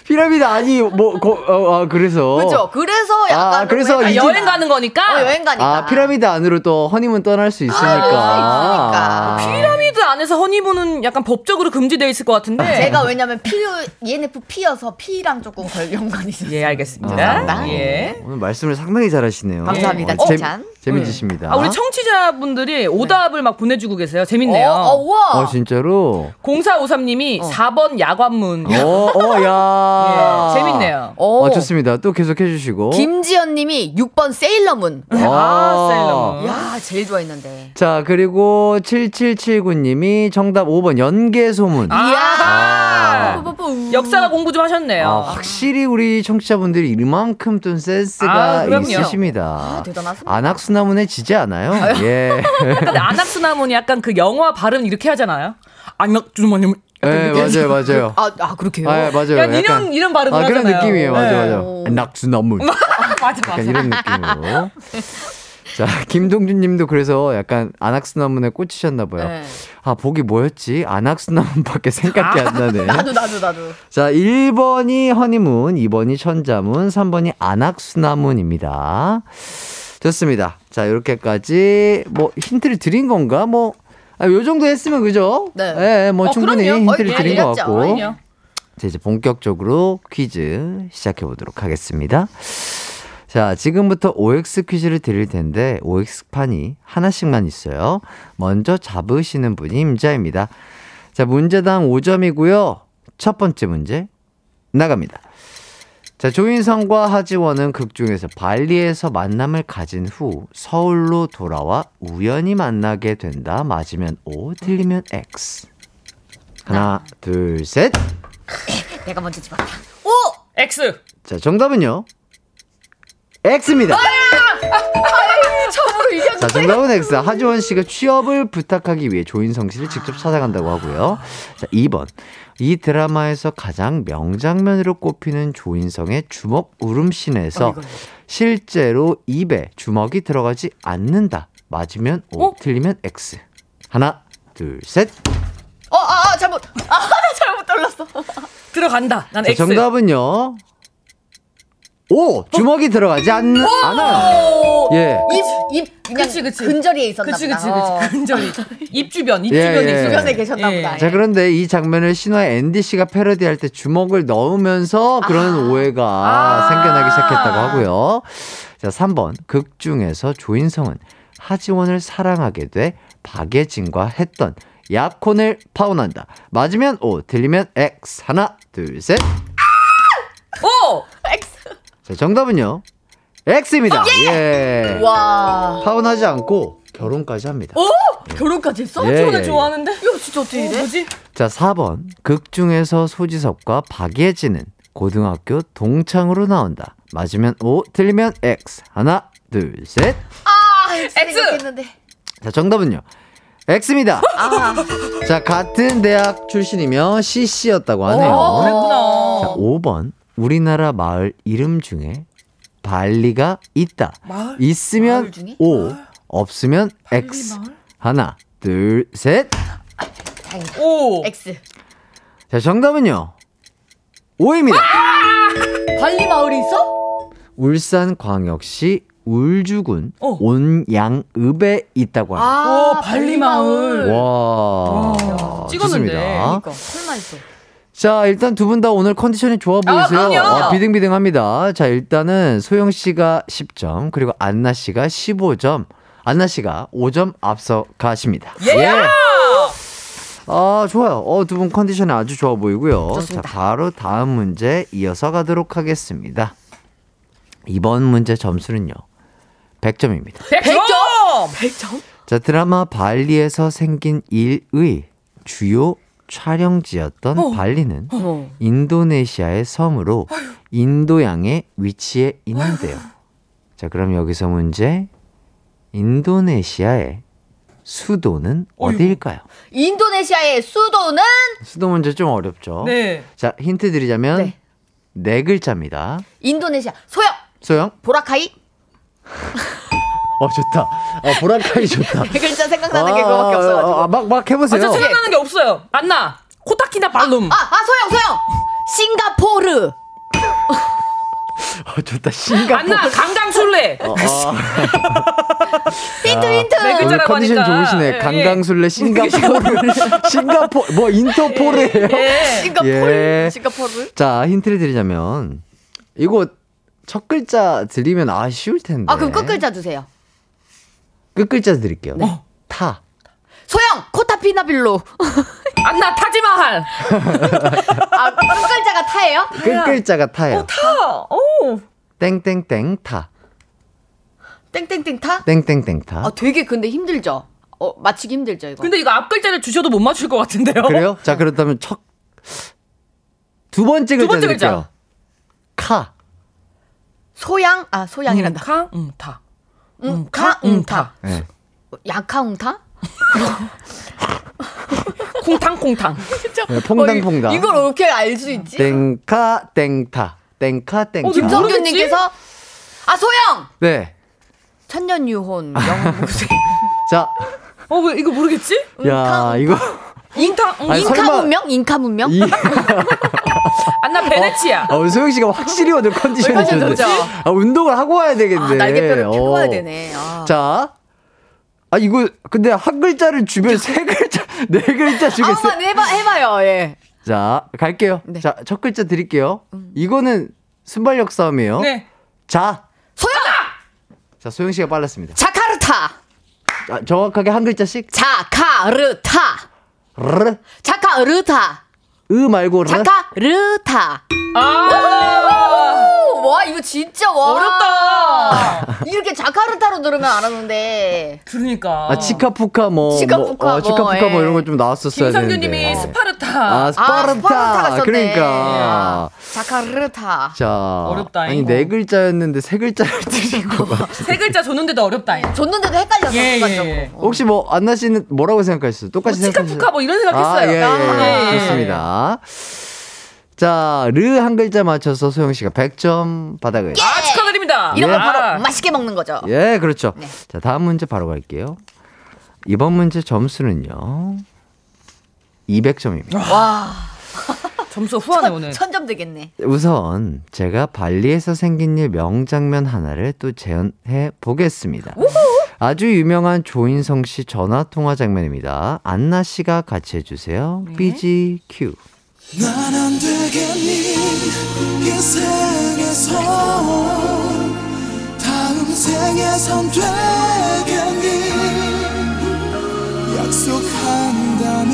피라미드 아니 뭐 거, 어, 아, 그래서. 그죠? 그래서 약간 아, 그래서 좀 아, 이집- 여행 가는 거니까? 어, 여행 가니까. 아 피라미드 안으로 또 허니문 떠날 수 있으니까. 아, 있으니까. 피라미드 안에서 허니문은 약간 법적으로 금지되어 있을 것 같은데. 제가 왜냐면 P ENFP여서 P랑 조금 걸 연관이 있어요. 예, 알겠습니다. 예. 오늘 말씀을 상당히 잘하시네요. 감사합니다. 어, 재- 칭찬. 재밌으시니다. 아, 우리 청취자분들이 오답을 막 보내주고 계세요. 재밌네요. 어, 어, 우와. 어 진짜로. 0453님이 4번 야관문. 어, 어, 야. [laughs] 예, 재밌네요. 어. 어, 좋습니다. 또 계속 해주시고. 김지연 님이 6번 세일러문. 아, 세일러문. 야, 제일 좋아했는데. 자, 그리고 7779님이 정답 5번 연개소문. 이야. 뽀뽀뽀. 역사가 공부 좀 하셨네요. 아, 확실히 우리 청취자분들이 이만큼 좀 센스가 아. 있으십니다. 아, 대단하십니다. 안악수나문에 지지 않아요. 예. [laughs] 근데 안악수나문이 약간 그 영화 발음 이렇게 하잖아요. 안악주머니. 네, 맞아요, 맞아요. 아, 아 그렇게요? 아, 맞아요. 야, 이런 이런 발음을 아, 그런 하잖아요. 느낌이에요. [laughs] 맞아, 네. 맞아. 낙수나문. 맞아, 약간 맞아. 이런 느낌으로. [laughs] 자, 김동준 님도 그래서 약간 안악수나문에 꽂히셨나 봐요. 네. 아, 보기 뭐였지? 안악수나문밖에 [laughs] 생각이 안 나네. [laughs] 나도 나도 나도. 자, 1번이 허니문, 2번이 천자문, 3번이 안악수나문입니다. 좋습니다. 자, 이렇게까지 뭐 힌트를 드린 건가? 뭐 아, 요 정도 했으면 그죠? 네. 예, 뭐 어, 충분히 그럼요. 힌트를 어, 드린 것. 같고. 자, 이제 본격적으로 퀴즈 시작해 보도록 하겠습니다. 자, 지금부터 OX 퀴즈를 드릴 텐데, OX판이 하나씩만 있어요. 먼저 잡으시는 분이 임자입니다. 자, 문제당 5점이고요. 첫 번째 문제, 나갑니다. 자, 조인성과 하지원은 극 중에서 발리에서 만남을 가진 후 서울로 돌아와 우연히 만나게 된다. 맞으면 O, 틀리면 X. 하나, 둘, 셋. [laughs] 내가 먼저 집었다. X. 자, 정답은요? X입니다. 자, 정답은 X. 하지원 씨가 취업을 부탁하기 위해 조인성 씨를 직접 찾아간다고 하고요. 자, 2번. 이 드라마에서 가장 명장면으로 꼽히는 조인성의 주먹 울음씬에서 실제로 입에 주먹이 들어가지 않는다. 맞으면 O, 어? 틀리면 X. 하나, 둘, 셋. 어, 아, 아, 잘못. 아, [laughs] 나 잘못 돌렸어. 들어간다. 난 자, X. 정답은요. O, 주먹이 들어가지 않, 않아요. 예. 입, 입, 그냥 그치, 그치. 근저리에 있었나 그치 그치 보다. 그치. 근절이. 입 주변, 입 예, 주변에 예. 주변에 계셨나 예. 보다. 자, 그런데 이 장면을 신화의 앤디 씨가 패러디할 때 주먹을 넣으면서 그런 오해가 아. 생겨나기 시작했다고 하고요. 자, 3번. 극 중에서 조인성은 하지원을 사랑하게 돼 박예진과 했던 약혼을 파혼한다. 맞으면 O, 틀리면 X. 하나, 둘, 셋. 오! 자, 정답은요. X입니다. 예. 와. 파혼하지 않고 결혼까지 합니다. 오! 결혼까지 했어? 예, 예, 좋아하는데. 이거 진짜 어떻게 어, 이래? 뭐지? 자, 4번. 극 중에서 소지섭과 박예진은 고등학교 동창으로 나온다. 맞으면 O, 틀리면 X. 하나, 둘, 셋. 아, X! 생각했는데. 자, 정답은요. X입니다. 아, 자, 같은 대학 출신이며 CC였다고 어, 하네요. 그랬구나. 자, 5번. 우리나라 마을 이름 중에 발리가 있다. 마을? 있으면 마을 중에? O, 없으면 X. 마을? 하나, 둘, 셋. 다행이다. 오! X. 자, 정답은요. O입니다. 발리 마을이 있어? 울산 광역시 울주군 어. 온양읍에 있다고 합니다. 오, 어, 발리 마을. 와, 찍었는데. 좋습니다. 그러니까 설마 있어. 자, 일단 두 분 다 오늘 컨디션이 좋아 보이세요? 그럼요. 아, 비등비등합니다. 자, 일단은 소영 씨가 10점, 그리고 안나 씨가 15점, 안나 씨가 5점 앞서 가십니다. 예! 아, 좋아요. 어, 두 분 컨디션이 아주 좋아 보이고요. 좋습니다. 자, 바로 다음 문제 이어서 가도록 하겠습니다. 이번 문제 점수는요. 100점입니다. 100점! 100점? 자, 드라마 발리에서 생긴 일의 주요 촬영지였던 어. 발리는 어. 인도네시아의 섬으로 인도양에 위치해 있는데요. 자, 그럼 여기서 문제. 인도네시아의 수도는 어디일까요? 인도네시아의 수도는 수도 문제 좀 어렵죠? 네. 자, 힌트 드리자면 네. 네, 글자입니다. 인도네시아. 소영. 소영? 보라카이. [laughs] 어, 좋다. 어, 보라카이 좋다. 네 [laughs] 글자 생각나는 게 그거밖에 없어가지고. 아, 막, 막 아, 해보세요. 저 생각나는 게 없어요. 안 나. 코타키나 발룸. 아, 아, 소영, 소영. 싱가포르. 어, 좋다. 싱가포르. 안나 강강술래. 어, 어. [laughs] 힌트, 힌트. 네 글자라고 컨디션 하니까. 좋으시네. 예, 강강술래 싱가포르. [laughs] 싱가포르. 뭐 인터폴이에요. 예. 싱가포르. 예. 싱가포르. 자, 힌트를 드리자면 이거 첫 글자 드리면 아 쉬울 텐데. 아, 그럼 끝 글자 주세요. 끝 글자 드릴게요. 네. 타. 소영, 코타피나빌로. [laughs] 안나 타지마할. 아, 끝 글자가 타예요? 끝 글자가 타요. 타. 오. 땡땡땡 타. 땡땡땡 타? 땡땡땡 타. 아, 되게 근데 힘들죠? 어, 맞히기 힘들죠, 이거? 근데 이거 앞 글자를 주셔도 못 맞출 것 같은데요. 그래요? 자, 그렇다면 첫 두 번째 글자 번째 드릴게요. 글자. 카. 소양? 아, 소양이란다. 카, 응, 타. 응, 카, 카, 응, 응, 타. 타. 네. 야카웅타? 콩탕콩탕. 네, 퐁당퐁당. 어, 이걸 어떻게 알 수 있지? 땡카 땡타. 땡카 땡타. 어, 김- 김성규님께서 아 소영 네. 천년유혼 영무생 [laughs] 자, 어, 왜 이거 모르겠지? 야, 이거 잉탕, 응, 아니, 인카 설마- 문명 인카 문명 이 [laughs] 안나 베네치아. 어, 소영 씨가 확실히 오늘 컨디션이 컨디션 좋은데. 아, 운동을 하고 와야 되겠네. 아, 날개뼈를 펴고 어. 와야 되네 아. 자, 아 이거 근데 한 글자를 주면 세 글자 [laughs] 네 글자 세... 한번 해봐 해봐요. 예. 자 갈게요. 네. 자 첫 글자 드릴게요. 이거는 순발력 싸움이에요. 네. 자, 소영아. 자 소영 씨가 빨랐습니다. 자카르타. 자, 정확하게 한 글자씩. 자카르타. 르, 자카 르타. 으 말고 르. 자카 르타. 아, 와 이거 진짜 와 어렵다. 이렇게 자카르타로 들으면 알았는데 그러니까. 아 치카푸카 뭐 치카푸카 뭐, 어, 뭐, 치카푸카 뭐 예. 이런 거 좀 나왔었어야 되는데. 김성규님이 스파르타. 아 스파르타. 스파르타가 썼네. 그러니까. 자카르타. 자, 어렵다, 아니 이거. 네 글자였는데 세 글자를 [laughs] 드리고. [laughs] 세 글자 줬는데도 어렵다. 줬는데도 헷갈렸어 예, 순간적으로. 예. 어. 혹시 뭐 안나 씨는 뭐라고 생각하셨어요? 똑같이 뭐 생각하셨어요? 치카푸카 뭐 이런 아, 생각했어요. 예, 예, 아, 예. 좋습니다. 자, 르 한 글자 맞춰서 소영 씨가 100점 받아가요. 아, 축하드립니다. 이런 거 아. 바로 맛있게 먹는 거죠. 예, 그렇죠. 네. 자, 다음 문제 바로 갈게요. 이번 문제 점수는요. 200점입니다. 와 [laughs] 점수 후하네 오늘. 천점 되겠네. 우선 제가 발리에서 생긴 일 명장면 하나를 또 재현해 보겠습니다. 아주 유명한 조인성 씨 전화 통화 장면입니다. 안나 씨가 같이 해주세요. BG Q. 난 안 되겠니 인생에서 다음 생에선 되겠니 약속한다면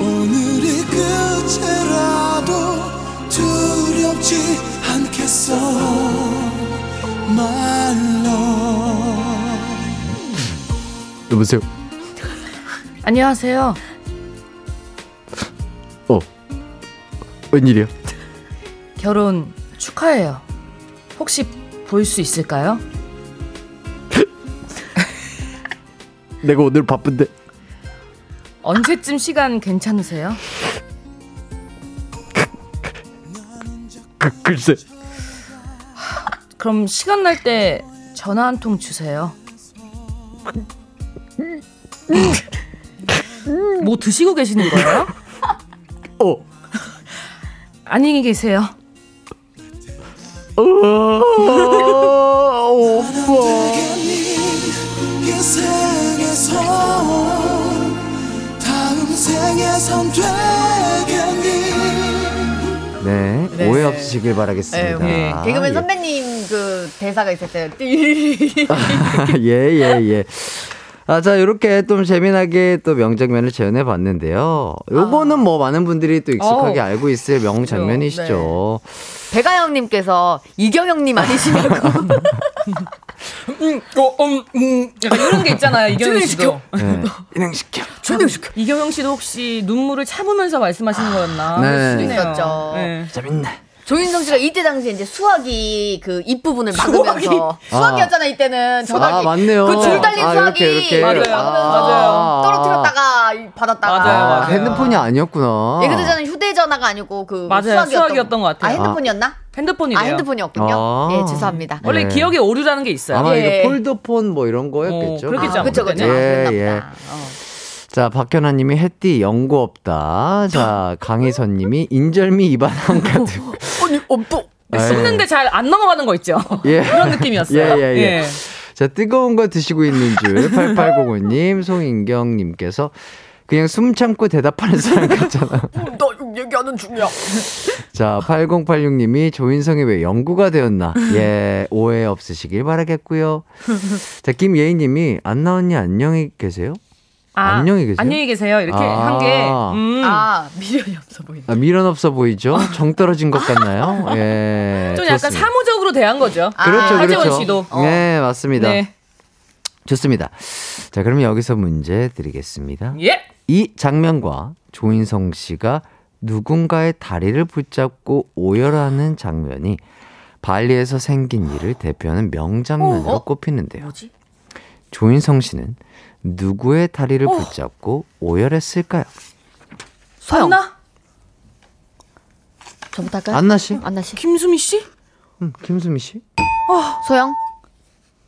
오늘이 끝이라도 두렵지 않겠어 말로 여보세요. 안녕하세요. 어. 웬일이야? 결혼 축하해요. 혹시 볼 수 있을까요? [laughs] 내가 오늘 바쁜데. 언제쯤 시간 괜찮으세요? 그, 글쎄. 그럼 시간 날 때 전화 한 통 주세요. 뭐 드시고 계시는 거예요? 어. 안녕히 계세요. 네, 네. 오해 없으시길 바라겠습니다. 네, 개그맨 예. 선배님 그 대사가 있었어요. [laughs] 예, 예, 예. 아, 자, 요렇게 좀 재미나게 또 명장면을 재현해 봤는데요. 요거는 뭐 많은 분들이 또 익숙하게 어. 알고 있을 명장면이시죠. 배가영님께서 이경영님 아니시냐고. [laughs] 음, 어, 음, 음. 약간 이런 게 있잖아요. 이경영 씨도. 네. [laughs] 인행시켜. 이경영 씨도 혹시 눈물을 참으면서 말씀하시는 거였나? 네. 수도 있네요. 있었죠. 네. 재밌네. 조인성 씨가 이때 당시에 이제 수학이 그 입부분을 막으면서 수학이 었잖아 이때는 전화기 아, 맞네요. 그줄 달린 아, 수학이 이렇게, 이렇게. 맞아요. 맞아요. 떨어뜨렸다가 받았다가 맞아요, 아, 맞아요. 핸드폰이 아니었구나. 예, 그때 저는 휴대전화가 아니고 그 맞아요. 수학이었던, 수학이었던 것 같아요. 아 핸드폰이었나? 핸드폰이래요. 아 핸드폰이었군요. 아. 예 죄송합니다. 원래 네. 기억에 오류라는 게 있어요. 아마 예. 이거 폴더폰 뭐 이런 거였겠죠. 어, 그렇겠죠. 아, 그쵸 그쵸. 예, 예. 어. 자, 박현아 님이 햇띠 연고 없다. 자, [laughs] 강희선 님이 인절미 입안 한 가득. 아니 없어. 쏟는데 잘 안 넘어가는 거 있죠. [laughs] 예. 그런 느낌이었어요. 예, 예, 예. 자, 뜨거운 거 드시고 있는 줄 8805님, [laughs] 송인경 님께서 그냥 숨 참고 대답하는 사람 같잖아. 나 얘기하는 중이야. 자, 8086님이 조인성이 왜 연구가 되었나? 예, 오해 없으시길 바라겠고요. 자, 김예희님이 안나 언니 안녕히 계세요? 아, 안녕히 계세요? 안녕히 계세요. 이렇게 아. 한 게. 음. 아 미련이 없어 보인다. 아, 미련 없어 보이죠? [laughs] 정 떨어진 것 같나요? [laughs] 예. 좀 약간 좋습니다. 사무적으로 대한 거죠. 그렇죠, 아, 하재원 그렇죠. 씨도. 네, 맞습니다. 네. 좋습니다. 자, 그러면 여기서 문제 드리겠습니다. 예. 이 장면과 조인성 씨가 누군가의 다리를 붙잡고 오열하는 장면이 발리에서 생긴 일을 대표하는 명장면으로 어? 꼽히는데요. 뭐지? 조인성 씨는 누구의 다리를 붙잡고 오열했을까요? 소영. 안나? 저부터 할까요? 안나 씨? 안나 씨. 김수미 씨? 음, 김수미 씨? 소영.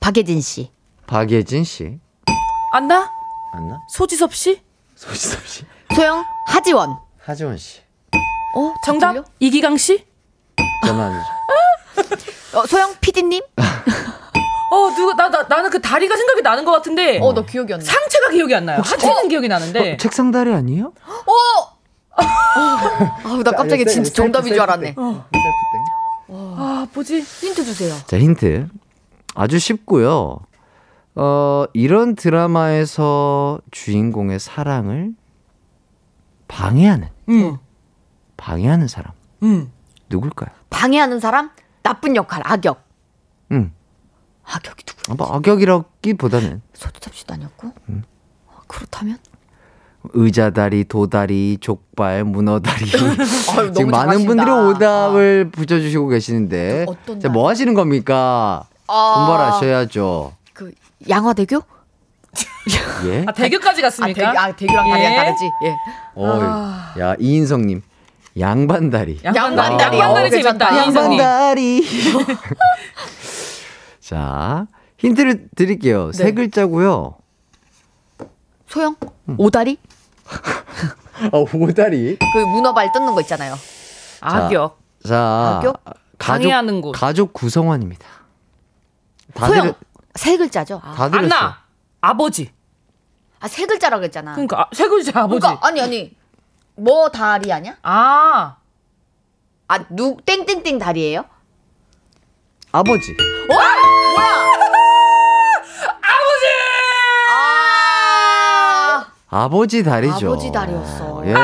박예진 씨. 박예진 씨? 안나? 안나? 소지섭 씨? 소지섭 씨? 소영. 하지원. 하지원 씨? 어 정답? 틀려? 이기강 씨? 전화 안 줘. 어, 소영 PD님. [laughs] 어 누가 나, 나 나는 그 다리가 생각이 나는 것 같은데 어, 너 기억이 안 나. 상체가 기억이 안 나요. 하체는 기억이 나는데. 어, 책상 다리 아니에요? 아우, 나 갑자기 진짜 정답인 줄 알았네. 아 뭐지? 힌트 주세요. 자, 힌트. 아주 쉽고요. 어, 이런 드라마에서 주인공의 사랑을 방해하는, 음. 방해하는 사람. 음. 누굴까요? 방해하는 사람? 나쁜 역할, 악역. 응. 악역이 누구? 아, 뭐 악역이라기보다는 소두잡 씨도 아니었고. 음. 어, 그렇다면? 의자다리, 도다리, 족발, 문어다리. [laughs] 아유, 지금 많은. 분들이 오답을 붙여주시고 계시는데. 어떤 자, 날? 뭐 하시는 겁니까? 아. 분발하셔야죠. 그 양화대교? [laughs] 예? 아 대교까지 아, 갔습니까? 대교, 아 대교 랑 다리랑 예? 다르지. 예. 어, 야, 이인성님. 양반다리. 양반다리. 양반다리. 양반다리 어, 재밌다. 양반다리. [laughs] 자, 힌트를 드릴게요. 세 네. 글자고요. 소영? 음. 오다리? 어, [laughs] 오다리. 그 문어발 뜯는 거 있잖아요. 악역. 자, 악역? 가족, 방해하는 곳. 가족 구성원입니다. 다 소영. 들, 세 글자죠. 아, 다. 안나. 아버지. 아, 세 글자라고 했잖아. 그러니까 아, 세 글자 아버지. 그러니까 아니 아니. 뭐 다리 아니야? 아. 아, 누 땡땡땡 다리예요? 아버지. 뭐야? 아! 아버지 다리죠. 아버지 다리였어. 예.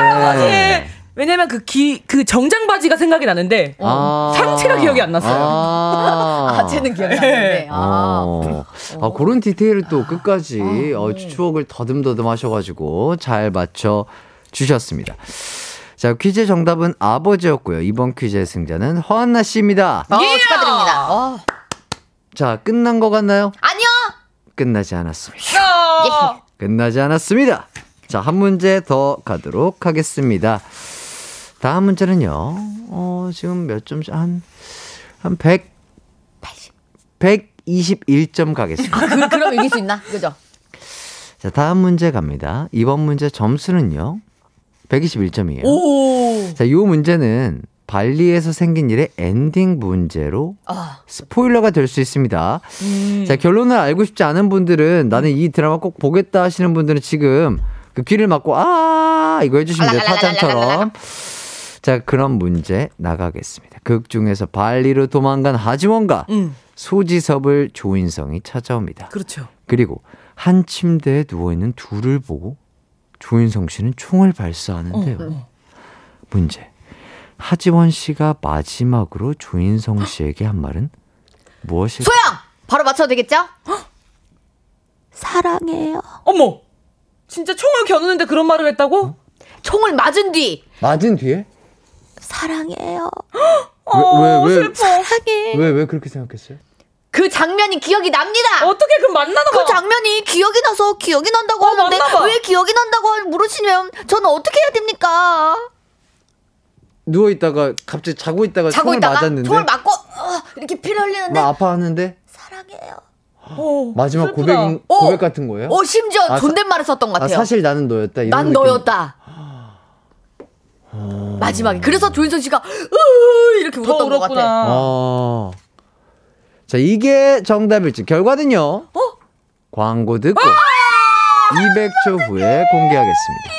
예. 왜냐면 그 기 그 정장 바지가 생각이 나는데 아. 상체가 기억이 안 났어요. 아, [laughs] 아, 쟤는 기억이 나는데. 아. 어. 아, 그런 디테일을 또 끝까지 어, 추억을 더듬더듬 하셔가지고 잘 맞춰 주셨습니다. 자, 퀴즈 정답은 아버지였고요. 이번 퀴즈의 승자는 허한나 씨입니다. 어. 어. 자, 끝난 것 같나요? 아니요. 끝나지 않았습니다. 어. 끝나지 않았습니다. 자, 한 문제 더 가도록 하겠습니다. 다음 문제는요, 어, 지금 몇 점, 한, 한 100, 121점 가겠습니다. 그, 그럼 이길 수 있나? 그죠? 자, 다음 문제 갑니다. 이번 문제 점수는요, 121점이에요. 오. 자, 이 문제는 발리에서 생긴 일의 엔딩 문제로 아. 스포일러가 될 수 있습니다. 음. 자, 결론을 알고 싶지 않은 분들은 나는 이 드라마 꼭 보겠다 하시는 분들은 지금 그 귀를 막고 아, 이거 해주시면 돼요. 타잔처럼. 자, 그런 문제 나가겠습니다. 극 중에서 발리로 도망간 하지원과 음. 소지섭을 조인성이 찾아옵니다. 그렇죠. 그리고 한 침대에 누워있는 둘을 보고 조인성 씨는 총을 발사하는데요. 어, 문제. 하지원 씨가 마지막으로 조인성 씨에게 한 말은 무엇일까요? 소영! 바로 맞춰도 되겠죠? 사랑해요. 어머. 진짜 총을 겨누는데 그런 말을 했다고? 총을 맞은 뒤 맞은 뒤에? 사랑해요. 어, 왜, 왜, 왜, 사랑해. 왜, 왜 그렇게 생각했어요? 그 장면이 기억이 납니다. 어떻게 그 만나는 그 거? 장면이 기억이 나서 기억이 난다고 어, 하는데 맞나 봐. 왜 기억이 난다고 물으시면 저는 어떻게 해야 됩니까? 누워 있다가 갑자기 자고 있다가 자고 총을 있다가 맞았는데 총을 맞고 어, 이렇게 피를 흘리는데 막 아파하는데 사랑해요. 어, 마지막 슬프다. 고백, 어. 고백 같은 거예요? 어 심지어 아, 사- 존댓말을 썼던 것 아, 같아요. 사실 나는 너였다. 이런 난 느낌. 너였다. 마지막에 그래서 조인성 씨가 으 이렇게 더 울었던 것 같아. 어. 자, 이게 정답일지. 결과는요. 어? 광고 듣고 아! 200초 후에 공개하겠습니다.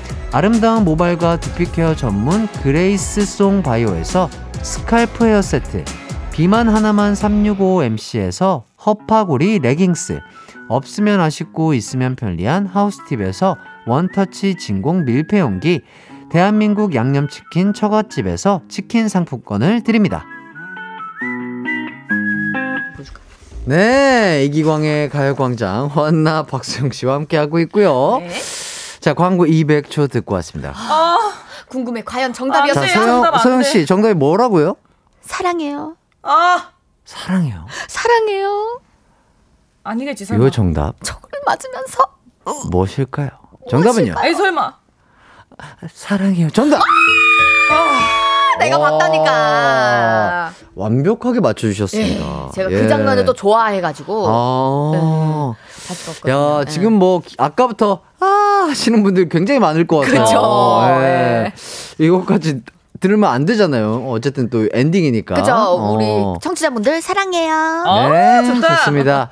아름다운 모발과 두피 care 전문 그레이스 송 바이오에서 scalp hair 세트, 비만 하나만 365MC에서 허파고리 레깅스, 없으면 아쉽고 있으면 편리한 하우스팁에서 원터치 진공 밀폐용기, 대한민국 양념치킨 처갓집에서 치킨 상품권을 드립니다. 네, 이기광의 가요광장 허한나 박수영 씨와 함께하고 있고요. 네. 자, 광고 200초 듣고 왔습니다. 아, 궁금해. 과연 아, 정답이었어요? 네, 자, 정답 돼. 씨, 정답이 뭐라고요? 사랑해요. 아, 사랑해요. 사랑해요. 아니겠지 설마. 이거 정답 저걸 맞으면서 무엇일까요? 정답은요? 아니 설마. 사랑해요. 정답! 내가 와. 봤다니까. 완벽하게 맞춰주셨습니다. 예, 제가 예. 그 장면을 또 좋아해가지고 아. 다 시 봤거든요. 야, 예. 지금 뭐, 아까부터, 아, 하시는 분들 굉장히 많을 것 같아요. 그쵸. 예. 이것까지 들으면 안 되잖아요. 어쨌든 또 엔딩이니까. 그죠? 어. 우리 청취자분들 사랑해요. 어, 네, 좋다. 좋습니다.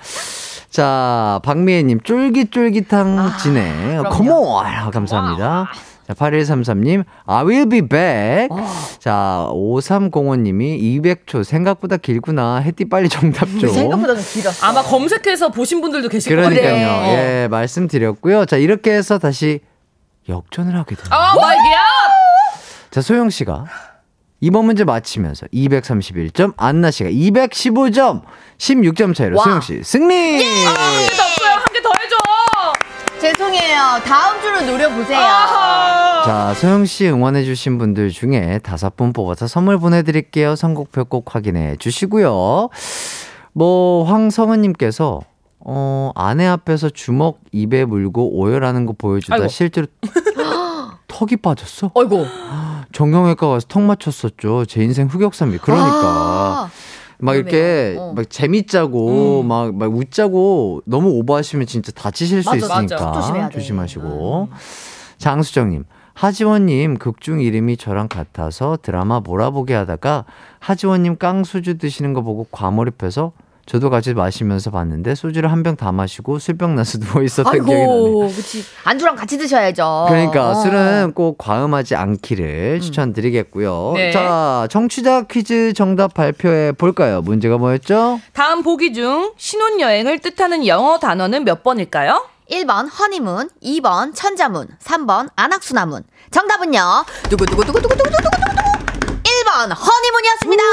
자, 박미애님, 쫄깃쫄깃한 아, 진해. 아, 감사합니다. 자, 8133님, I will be back. 어. 자, 5305님이 200초 생각보다 길구나. 해띠 빨리 정답 좀. 생각보다 좀 길었어. 아마 검색해서 보신 분들도 계실 거예요. 그러니까요. 네. 예, 말씀드렸고요. 자, 이렇게 해서 다시 역전을 하게 됩니다. 아, my god! 자, 소영 씨가 이번 문제 맞히면서 231점, 안나 씨가 215점, 16점 차이로 와. 소영 씨 승리! 한개 죄송해요. 다음 주를 노려보세요. 자, 소영 씨 응원해 주신 분들 중에 다섯 분 뽑아서 선물 보내 드릴게요. 선곡표 꼭 확인해 주시고요. 뭐, 황성은 님께서, 어, 아내 앞에서 주먹 입에 물고 오열하는 거 보여주다 아이고. 실제로 [gasps] 턱이 빠졌어? 어이구. [gasps] 정형외과 가서 턱 맞췄었죠. 제 인생 흑역사입니다. 그러니까. 아, 막 이렇게 그러네요. 어. 막 재밌자고 음. 막, 막 웃자고 너무 오버하시면 진짜 다치실 수 맞아, 있으니까 맞아. 조심하시고 장수정님 하지원님 극중 이름이 저랑 같아서 드라마 몰아보게 하다가 하지원님 깡소주 드시는 거 보고 과몰입해서 저도 같이 마시면서 봤는데 소주를 한 병 다 마시고 술병 나서 누워 있었던 기억이 나네요. 아이고, 그치. 안주랑 같이 드셔야죠. 그러니까 어. 술은 꼭 과음하지 않기를 추천드리겠고요. 네. 자, 청취자 퀴즈 정답 발표해 볼까요? 문제가 뭐였죠? 다음 보기 중 신혼여행을 뜻하는 영어 단어는 몇 번일까요? 1번 허니문, 2번 천자문, 3번 안악수나문. 정답은요. 두구두구두구두구두구두구두구. 1번 허니문이었습니다.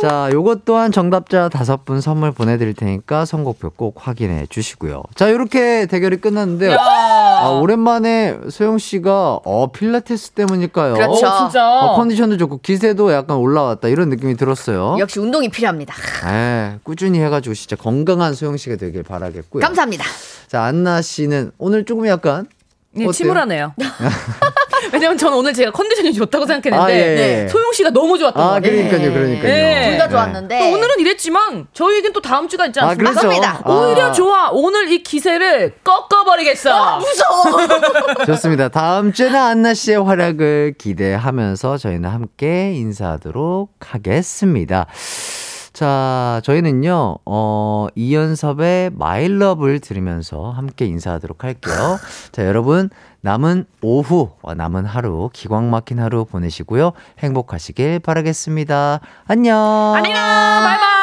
자, 요것 또한 정답자 다섯 분 선물 보내드릴 테니까 선곡표 꼭 확인해 주시고요. 자, 요렇게 대결이 끝났는데요. 야. 아, 오랜만에 소영 씨가 어 필라테스 때문일까요? 그렇죠. 어, 진짜. 어, 컨디션도 좋고 기세도 약간 올라왔다 이런 느낌이 들었어요. 역시 운동이 필요합니다. 예, 꾸준히 해가지고 진짜 건강한 소영 씨가 되길 바라겠고요. 감사합니다. 자, 안나 씨는 오늘 조금 약간 네, 어때요? 침울하네요. [laughs] 왜냐면 저는 오늘 제가 컨디션이 좋다고 생각했는데 아, 예, 예. 네, 소영 씨가 너무 좋았던 아, 거예요. 그러니까요, 그러니까요. 네. 둘다 네. 좋았는데. 또 오늘은 이랬지만 저희에겐 또 다음 주가 있지 아, 않습니까? 그렇죠. 아. 오히려 좋아. 오늘 이 기세를 꺾어버리겠어. 무서워. [laughs] 좋습니다. 다음 주에는 안나 씨의 활약을 기대하면서 저희는 함께 인사하도록 하겠습니다. 자, 저희는요, 어, 이연섭의 마일럽을 들으면서 함께 인사하도록 할게요. 자, 여러분, 남은 오후, 어, 남은 하루, 기광 막힌 하루 보내시고요. 행복하시길 바라겠습니다. 안녕. 안녕. 바이바이.